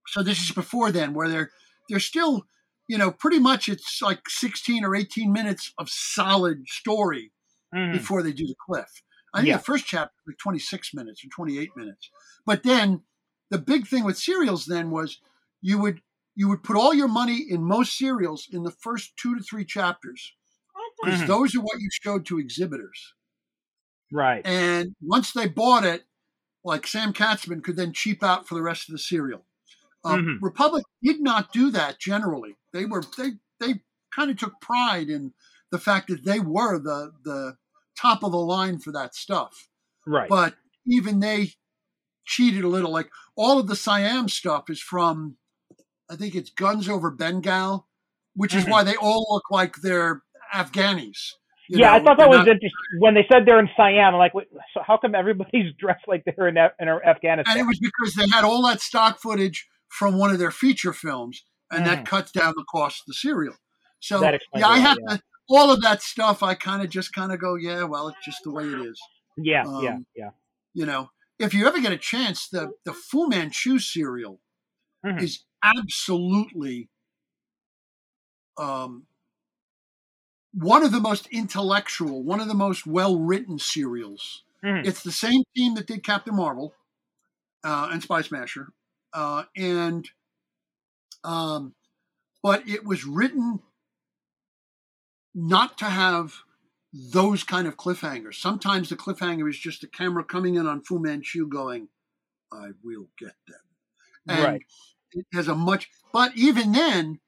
So this is before then, where they're they're still, you know, pretty much it's like 16 or 18 minutes of solid story Mhm. before they do the cliff. I think Yeah. the first chapter was 26 minutes or 28 minutes. But then the big thing with serials then was you would you would put all your money in most serials in the first two to three chapters because Mhm. those are what you showed to exhibitors. Right. And once they bought it, like Sam Katzman could then cheap out for the rest of the serial. Um, Mhm. Republic did not do that generally. They were they they kind of took pride in the fact that they were the the top of the line for that stuff. Right. But even they cheated a little. Like all of the Siam stuff is from, I think it's Guns Over Bengal, which is Mhm. why they all look like they're Afghanis. You yeah, I thought that was not- interesting when they said they're in Siam. I'm like, wait, so how come everybody's (laughs) dressed like they're in, Af- in Afghanistan? and it was because they had all that stock footage from one of their feature films, and that Mhm. cuts down the cost of the serial. So That yeah, I have yeah. to all of that stuff. I kind of just kind of go, yeah, well, it's just the way it is. yeah, yeah, um, yeah. You know, if you ever get a chance, the the Fu Manchu serial Mhm. is absolutely um, one of the most intellectual, one of the most well written serials. Mhm. It's the same team that did Captain Marvel uh, and Spy Smasher, uh, and um, but it was written not to have those kind of cliffhangers. Sometimes the cliffhanger is just the camera coming in on Fu Manchu going, "I will get them," and Right. it has a much. But even then,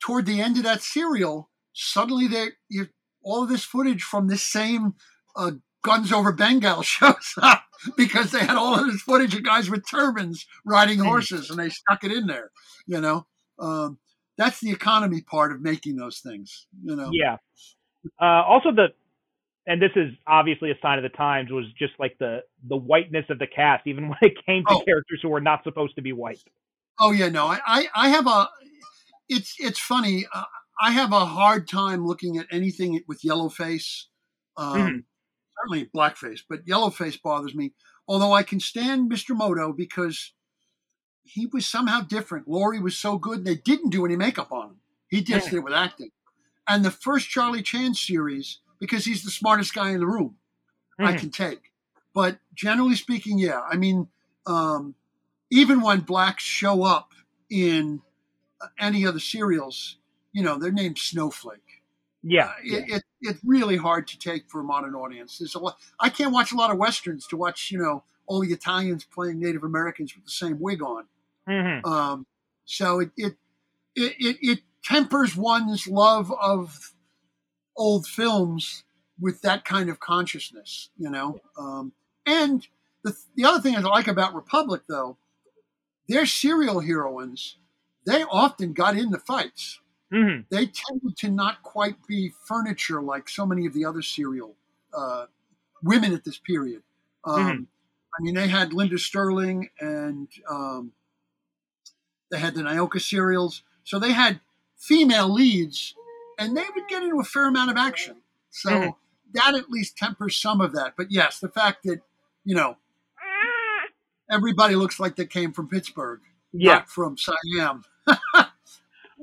toward the end of that serial, suddenly there you all of this footage from this same uh, Guns Over Bengal (laughs) shows up because they had all of this footage of guys with turbans riding horses and they stuck it in there. You know, um, that's the economy part of making those things. You know, Yeah. Uh, also, the and this is obviously a sign of the times was just like the the whiteness of the cast, even (laughs) when it came to Oh. characters who were not supposed to be white. Oh yeah, no, I, I, I have a. It's it's funny. Uh, I have a hard time looking at anything with yellow face. Um, Mhm. Certainly blackface, but yellow face bothers me. Although I can stand Mr. Moto because he was somehow different. Lorre was so good, they didn't do any makeup on him. He just Yeah. did it with acting. And the first Charlie Chan series, because he's the smartest guy in the room, I Mhm. can take. But generally speaking, yeah. I mean, um, even when blacks show up in uh, any other serials, you know, they're named Snowflake. Yeah. Uh, yeah. it, it, it's really hard to take for a modern audience. There's a lot. I can't watch a lot of westerns to watch, you know, all the Italians playing Native Americans with the same wig on. Mhm. Um, so it it, it it it tempers one's love of old films with that kind of consciousness, you know. Um, and the the other thing I like about Republic, though, their serial heroines, they often got in the fights. Hmm they tended to not quite be furniture like so many of the other serial uh, women at this period. Um, Mhm. I mean, they had Linda Sterling and um, they had the Nyoka serials, so they had female leads, and they would get into a fair amount of action. So Mhm. that at least tempers some of that. But yes, the fact that you know everybody looks like they came from Pittsburgh, Yeah. not from Siam.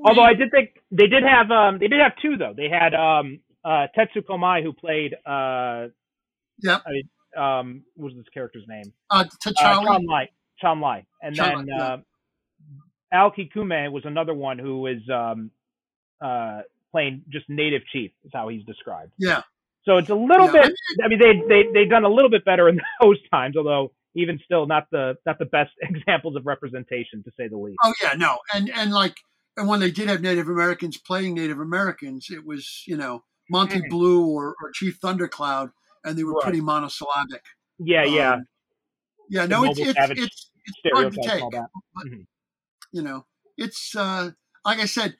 Although I did think they did have um they did have two though. They had um uh Tetsu Komai who played uh Yep. I mean, um what was this character's name? Uh, Uh, T'Challa. Chan Lai. Chan Lai. And then uh, Aoki Kume was another one who was um uh playing just native chief is how he's described. yeah. So it's a little Yeah, I bit I mean they they they done a little bit better in (laughs) those times, although even still not the not the best (laughs) examples of representation to say the least. Oh yeah, no, and and like, and when they did have Native Americans playing Native Americans, it was you know Monte Mhm. Blue or, or Chief Thundercloud, and they were Right. pretty monosyllabic. Yeah, yeah. Um, yeah. The No, it's it's it's, it's hard to take. and all that. but, Mhm. You know, it's uh, like I said.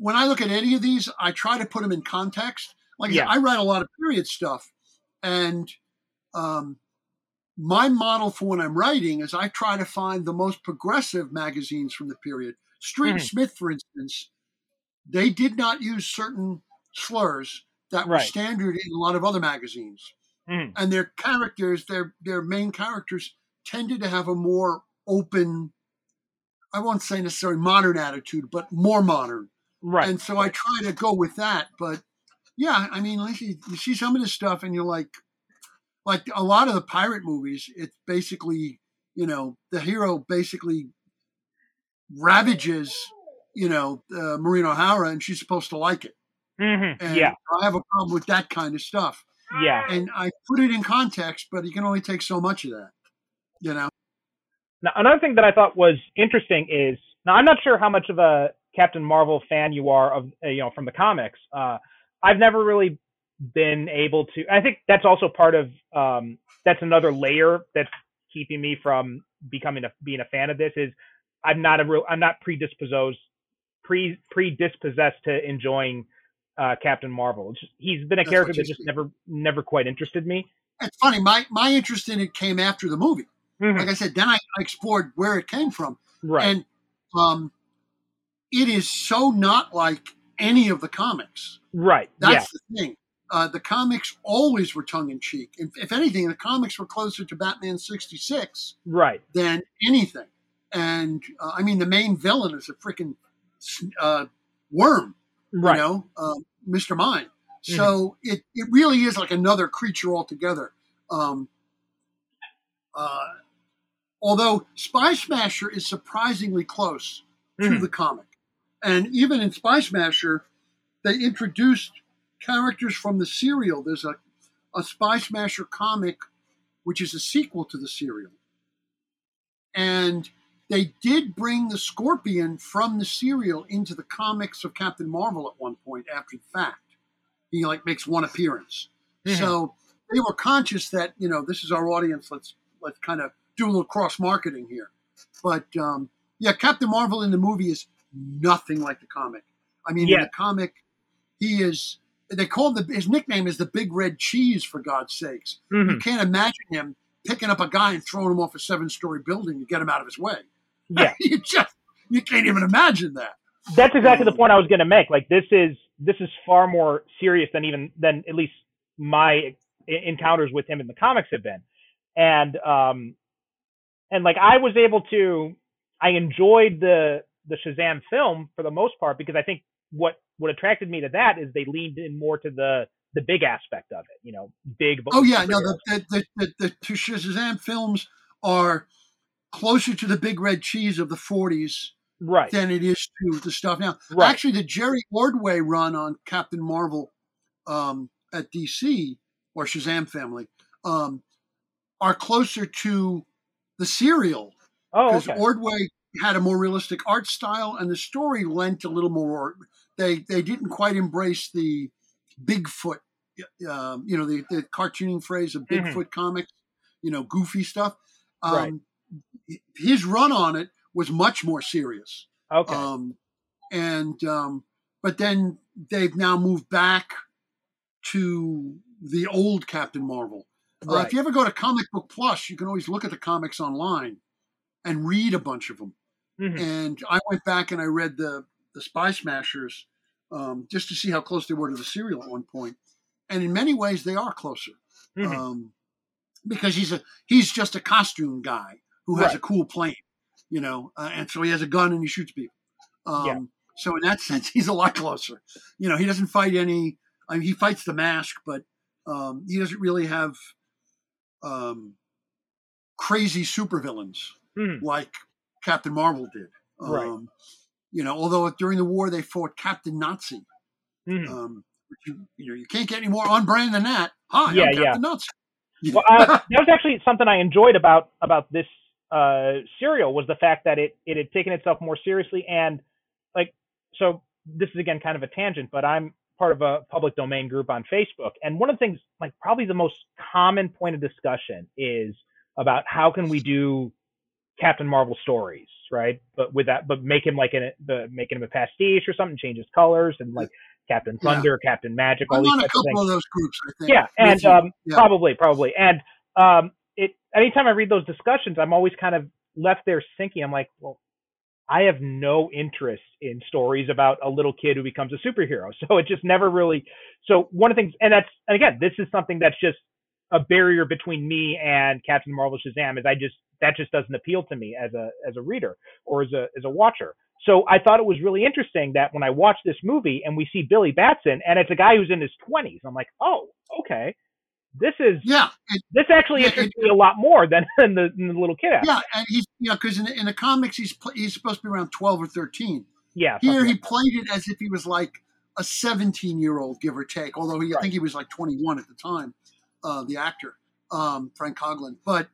When I look at any of these, I try to put them in context. Like I said, I write a lot of period stuff, and um, my model for when I'm writing is I try to find the most progressive magazines from the period. Street Mhm. Smith, for instance, they did not use certain slurs that were standard in a lot of other magazines, Mhm. and their characters, their their main characters, tended to have a more open. I won't say necessarily modern attitude, but more modern. Right. And so I try to go with that. But yeah, I mean, like you, you see some of this stuff and you're like, like a lot of the pirate movies, it's basically, you know, the hero basically ravages, you know, uh, Maureen O'Hara and she's supposed to like it. hmm And Yeah. I have a problem with that kind of stuff. Yeah. And I put it in context, but you can only take so much of that, you know? Now, another thing that I thought was interesting is now I'm not sure how much of a Captain Marvel fan you are of uh, you know from the comics. Uh, I've never really been able to. I think that's also part of um, that's another layer that's keeping me from becoming a being a fan of this is I'm not a real I'm not predisposed pre predispossessed to enjoying uh, Captain Marvel. Just, he's been a That's character that just never never quite interested me. It's funny. My, my interest in it came after the movie. Mhm. Like I said, then I, I explored where it came from. Right. And um, it is so not like any of the comics. right. That's yeah. the thing. Uh, the comics always were tongue in cheek. If, if anything, the comics were closer to Batman 66 Right. than anything. And uh, I mean, the main villain is a freaking uh, worm, Right. you know, um, Mr. Mind. So it, it really is like another creature altogether. Um, uh, although Spy Smasher is surprisingly close to Mhm. the comic. And even in Spy Smasher, they introduced characters from the serial. There's a, a Spy Smasher comic, which is a sequel to the serial. And they did bring the Scorpion from the serial into the comics of Captain Marvel at one point after the fact. He like makes one appearance. Mhm. So they were conscious that, you know, this is our audience. Let's let's kind of do a little cross marketing here. But um, yeah, Captain Marvel in the movie is nothing like the comic. I mean, in the comic, he is. They call him the his nickname is the Big Red Cheese for God's sakes. Mhm. You can't imagine him picking up a guy and throwing him off a seven story building to get him out of his way. Yeah. (laughs) you just you can't even imagine that. that's exactly the point I was going to make. Like this is this is far more serious than even than at least my encounters with him in the comics have been, and um, and like I was able to, I enjoyed the the Shazam film for the most part because I think what what attracted me to that is they leaned in more to the the big aspect of it. You know, big. Oh yeah, no, the the, the, the, the two Shazam films are closer to the Big Red Cheese of the '40s right, than it is to the stuff now. right, Actually, the Jerry Ordway run on Captain Marvel um, at DC or Shazam Family um, are closer to the serial oh, because okay, Ordway had a more realistic art style, and the story lent a little more. They they didn't quite embrace the Bigfoot, um, you know, the, the cartooning phrase of Mhm. Bigfoot comics, you know, goofy stuff. Right. His run on it was much more serious. okay, Um, and um, but then they've now moved back to the old Captain Marvel. Uh, Right. if you ever go to Comic Book Plus, you can always look at the comics online and read a bunch of them. Mhm. And I went back and I read the the Spy Smashers um, just to see how close they were to the serial at one point. And in many ways, they are closer Mhm. um, because he's a he's just a costume guy who has a cool plane, you know, uh, and so he has a gun and he shoots people. Um, Yeah. So in that (laughs) sense, he's a lot closer. You know, he doesn't fight any. I mean, he fights the mask, but um, he doesn't really have um, crazy supervillains Mhm. like Captain Marvel did. Um, Right. You know, although during the war they fought Captain Nazi. Um, you, you know, you can't get any more on brand than that. Hi, Yeah, I'm yeah. Captain Nazi. Well, uh, that was actually something I enjoyed about about this uh, serial was the fact that it it had taken itself more seriously and like so. This is again kind of a tangent, but I'm part of a public domain group on Facebook, and one of the things like probably the most common point of discussion is about how can we do Captain Marvel stories, right? But with that, but make him like an the making him a pastiche or something, change his colors and like Captain Yeah. Thunder, Captain Magic, all I'm these on a types of of those groups, I think. Yeah, and um, Yeah. probably, probably, and um, it. Anytime I read those discussions, I'm always kind of left there sinking. I'm like, well, I have no interest in stories about a little kid who becomes a superhero. (laughs) So it just never really. So one of the things, and that's, and again, this is something that's just a barrier between me and Captain Marvel Shazam. Is I just that just doesn't appeal to me as a as a reader or as a as a watcher. So I thought it was really interesting that when I watched this movie and we see Billy Batson, and it's a guy who's in his 20s, I'm like, oh, okay, this is Yeah, it, this actually Yeah, interests it- me a lot more than, (laughs) than the, than the little kid. yeah, and he's you know because in, the- in the comics he's he's supposed to be around twelve or thirteen. yeah. Here he like played it as if he was like a seventeen year old, give or take. Although he, I think he was like twenty one at the time, uh, the actor um, Frank Coghlan. But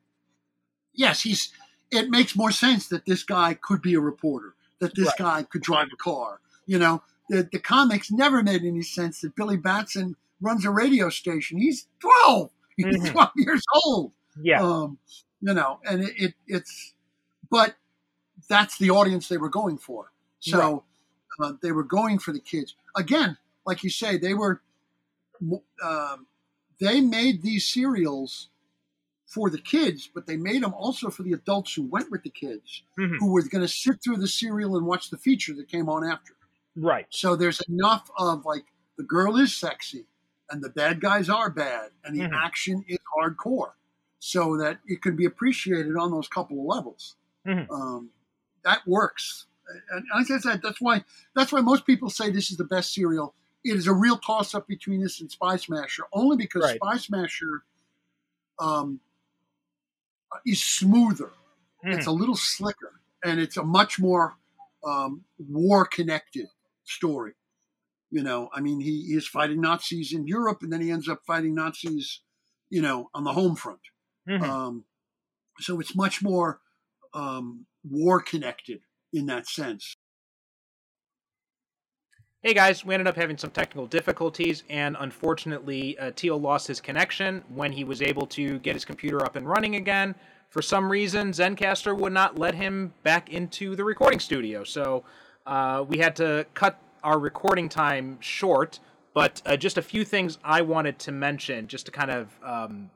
yes, he's. It makes more sense that this guy could be a reporter, that this Right. guy could drive a car. You know, the the comics never made any sense that Billy Batson runs a radio station. He's twelve. He's Mhm. twelve years old. yeah, Um, you know, and it, it it's, but that's the audience they were going for. So uh, they were going for the kids. Again, like you say, they were, um, they made these serials for the kids, but they made them also for the adults who went with the kids, Mhm. who were going to sit through the serial and watch the feature that came on after. right. So there's enough of like the girl is sexy and the bad guys are bad and the Mhm. action is hardcore so that it can be appreciated on those couple of levels. Mhm. Um, that works. And as I said, that's why that's why most people say this is the best serial. It is a real toss up between this and Spy Smasher, only because Right. Spy Smasher um, is smoother it's a little slicker and it's a much more um, war connected story you know i mean he, he is fighting nazis in europe and then he ends up fighting nazis you know on the home front Mhm. um, so it's much more um, war connected in that sense Hey guys, we ended up having some technical difficulties, and unfortunately, uh, Teel lost his connection when he was able to get his computer up and running again. For some reason, Zencastr would not let him back into the recording studio, so uh, we had to cut our recording time short. But uh, just a few things I wanted to mention, just to kind of um,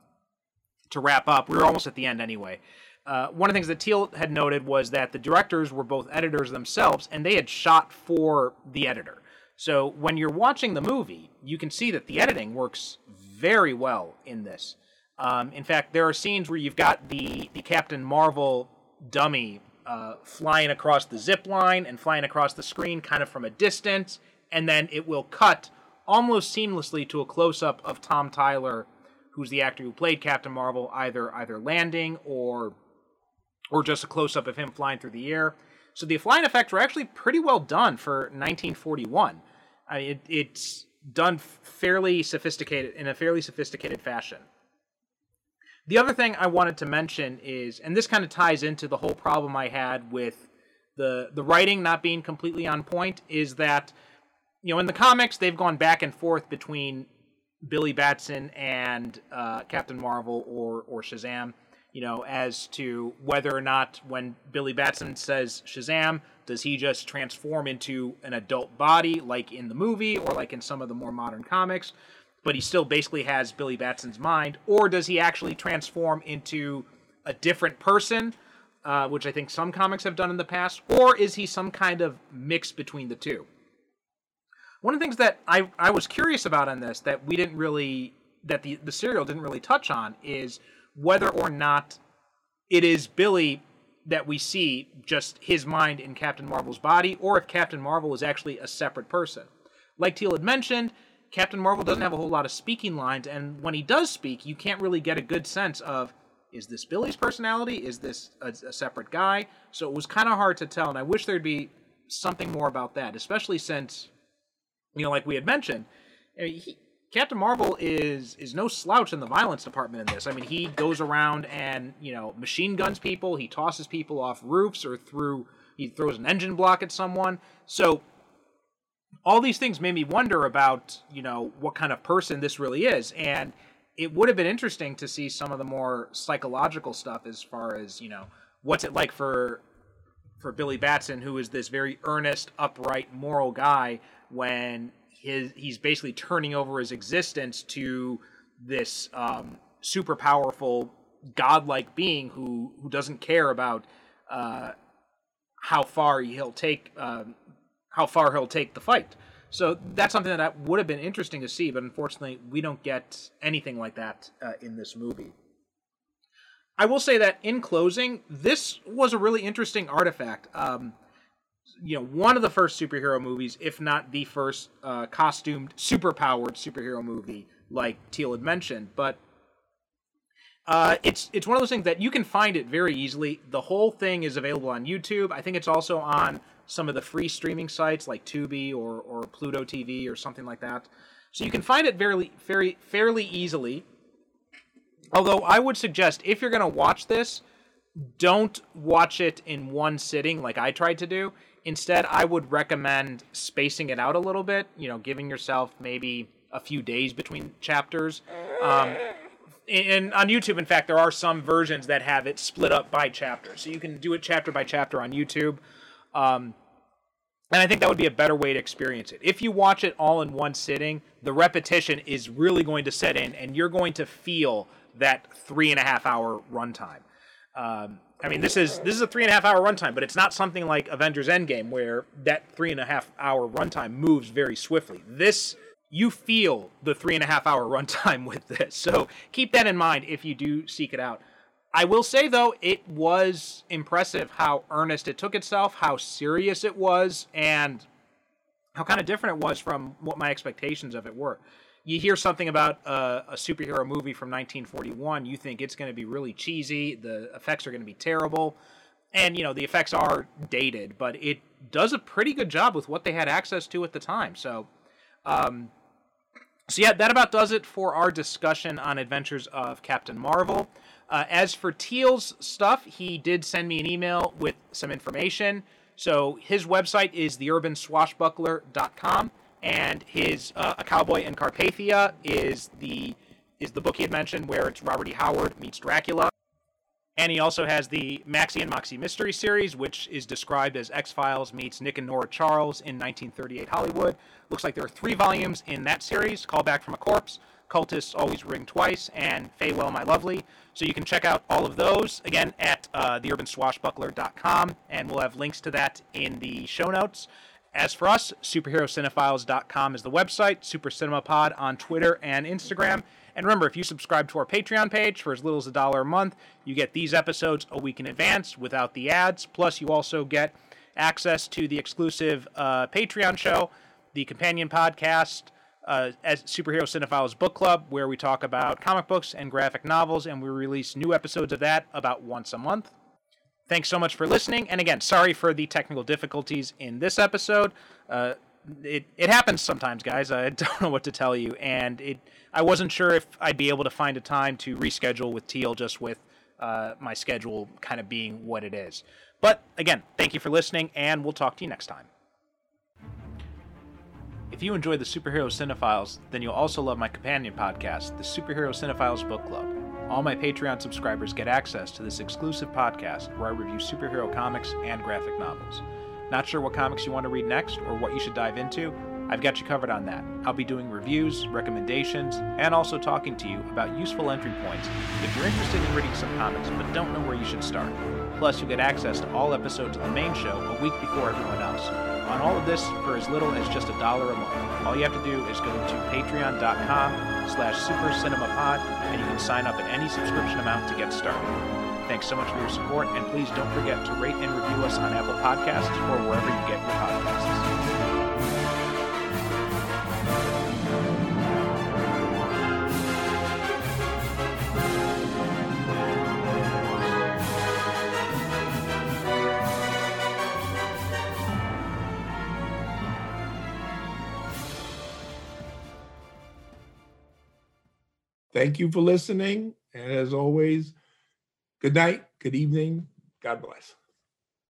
to wrap up. We were almost at the end anyway. Uh, one of the things that Teel had noted was that the directors were both editors themselves, and they had shot for the editor. So when you're watching the movie, you can see that the editing works very well in this. Um, in fact, there are scenes where you've got the the Captain Marvel dummy uh, flying across the zip line and flying across the screen, kind of from a distance, and then it will cut almost seamlessly to a close up of Tom Tyler, who's the actor who played Captain Marvel, either either landing or or just a close up of him flying through the air. So the flying effects were actually pretty well done for 1941. I mean, it, it's done fairly sophisticated in a fairly sophisticated fashion. The other thing I wanted to mention is, and this kind of ties into the whole problem I had with the the writing not being completely on point, is that you know in the comics they've gone back and forth between Billy Batson and uh, Captain Marvel or or Shazam. You know, as to whether or not when Billy Batson says Shazam, does he just transform into an adult body like in the movie or like in some of the more modern comics, but he still basically has Billy Batson's mind, or does he actually transform into a different person, uh, which I think some comics have done in the past, or is he some kind of mix between the two? One of the things that I, I was curious about on this that we didn't really that the, the serial didn't really touch on is whether or not it is Billy that we see just his mind in Captain Marvel's body, or if Captain Marvel is actually a separate person. Like Teel had mentioned, Captain Marvel doesn't have a whole lot of speaking lines, and when he does speak, you can't really get a good sense of is this Billy's personality? Is this a, a separate guy? So it was kind of hard to tell, and I wish there'd be something more about that, especially since, you know, like we had mentioned, he, Captain Marvel is is no slouch in the violence department in this. I mean, he goes around and you know machine guns people. He tosses people off roofs or through. He throws an engine block at someone. So all these things made me wonder about you know what kind of person this really is, and it would have been interesting to see some of the more psychological stuff as far as you know what's it like for for Billy Batson, who is this very earnest, upright, moral guy, when his he's basically turning over his existence to this um, super powerful godlike being who who doesn't care about uh, how far he'll take um, how far he'll take the fight. So that's something that would have been interesting to see, but unfortunately, we don't get anything like that uh, in this movie. I will say that in closing, this was a really interesting artifact. Um, you know one of the first superhero movies, if not the first uh, costumed, superpowered superhero movie, like Teel had mentioned. But uh, it's it's one of those things that you can find it very easily. The whole thing is available on YouTube. I think it's also on some of the free streaming sites like Tubi or or Pluto TV or something like that. So you can find it very very fairly easily. Although I would suggest if you're going to watch this, don't watch it in one sitting like I tried to do. Instead, I would recommend spacing it out a little bit, you know, giving yourself maybe a few days between chapters. Um, and on YouTube, in fact, there are some versions that have it split up by chapter. So you can do it chapter by chapter on YouTube. Um, and I think that would be a better way to experience it. If you watch it all in one sitting, the repetition is really going to set in, and you're going to feel that three and a half hour runtime. Um, I mean, this is this is a three and a half hour runtime, but it's not something like Avengers Endgame where that three and a half hour runtime moves very swiftly. This you feel the three and a half hour (laughs) runtime with this, so keep that in mind if you do seek it out. I will say though, it was impressive how earnest it took itself, how serious it was, and how kind of different it was from what my expectations of it were you hear something about a, a superhero movie from 1941, you think it's going to be really cheesy, the effects are going to be terrible, and you know the effects are dated, but it does a pretty good job with what they had access to at the time. So, um, so yeah, that about does it for our discussion on Adventures of Captain Marvel. Uh, as for Teel's stuff, he did send me an email with some information. So his website is theurbanswashbuckler.com and his uh, A Cowboy in Carpathia is the is the book he had mentioned where it's Robert E. Howard meets Dracula. And he also has the Maxie and Moxie Mystery Series, which is described as X Files meets Nick and Nora Charles in 1938 Hollywood. Looks like there are three volumes in that series Call Back from a Corpse, Cultists Always Ring Twice, and Well, My Lovely. So you can check out all of those again at uh, theurbanswashbuckler.com, and we'll have links to that in the show notes. As for us, superherocinephiles.com is the website, Super Cinema Pod on Twitter and Instagram. And remember, if you subscribe to our Patreon page for as little as a dollar a month, you get these episodes a week in advance without the ads. Plus, you also get access to the exclusive uh, Patreon show, the companion podcast, uh, as Superhero Cinephiles Book Club, where we talk about comic books and graphic novels, and we release new episodes of that about once a month. Thanks so much for listening. And again, sorry for the technical difficulties in this episode. Uh, it, it happens sometimes, guys. I (laughs) don't know what to tell you. And it I wasn't sure if I'd be able to find a time to reschedule with Teel just with uh, my schedule kind of being what it is. But again, thank you for listening, and we'll talk to you next time. If you enjoy the Superhero Cinephiles, then you'll also love my companion podcast, the Superhero Cinephiles Book Club. All my Patreon subscribers get access to this exclusive podcast where I review superhero comics and graphic novels. Not sure what comics you want to read next or what you should dive into? I've got you covered on that. I'll be doing reviews, recommendations, and also talking to you about useful entry points if you're interested in reading some comics but don't know where you should start. Plus, you'll get access to all episodes of the main show a week before everyone else. On all of this for as little as just a dollar a month. All you have to do is go to patreon.com slash supercinemapod and you can sign up at any subscription amount to get started. Thanks so much for your support, and please don't forget to rate and review us on Apple Podcasts or wherever you get your podcasts. Thank you for listening. And as always, good night, good evening. God bless.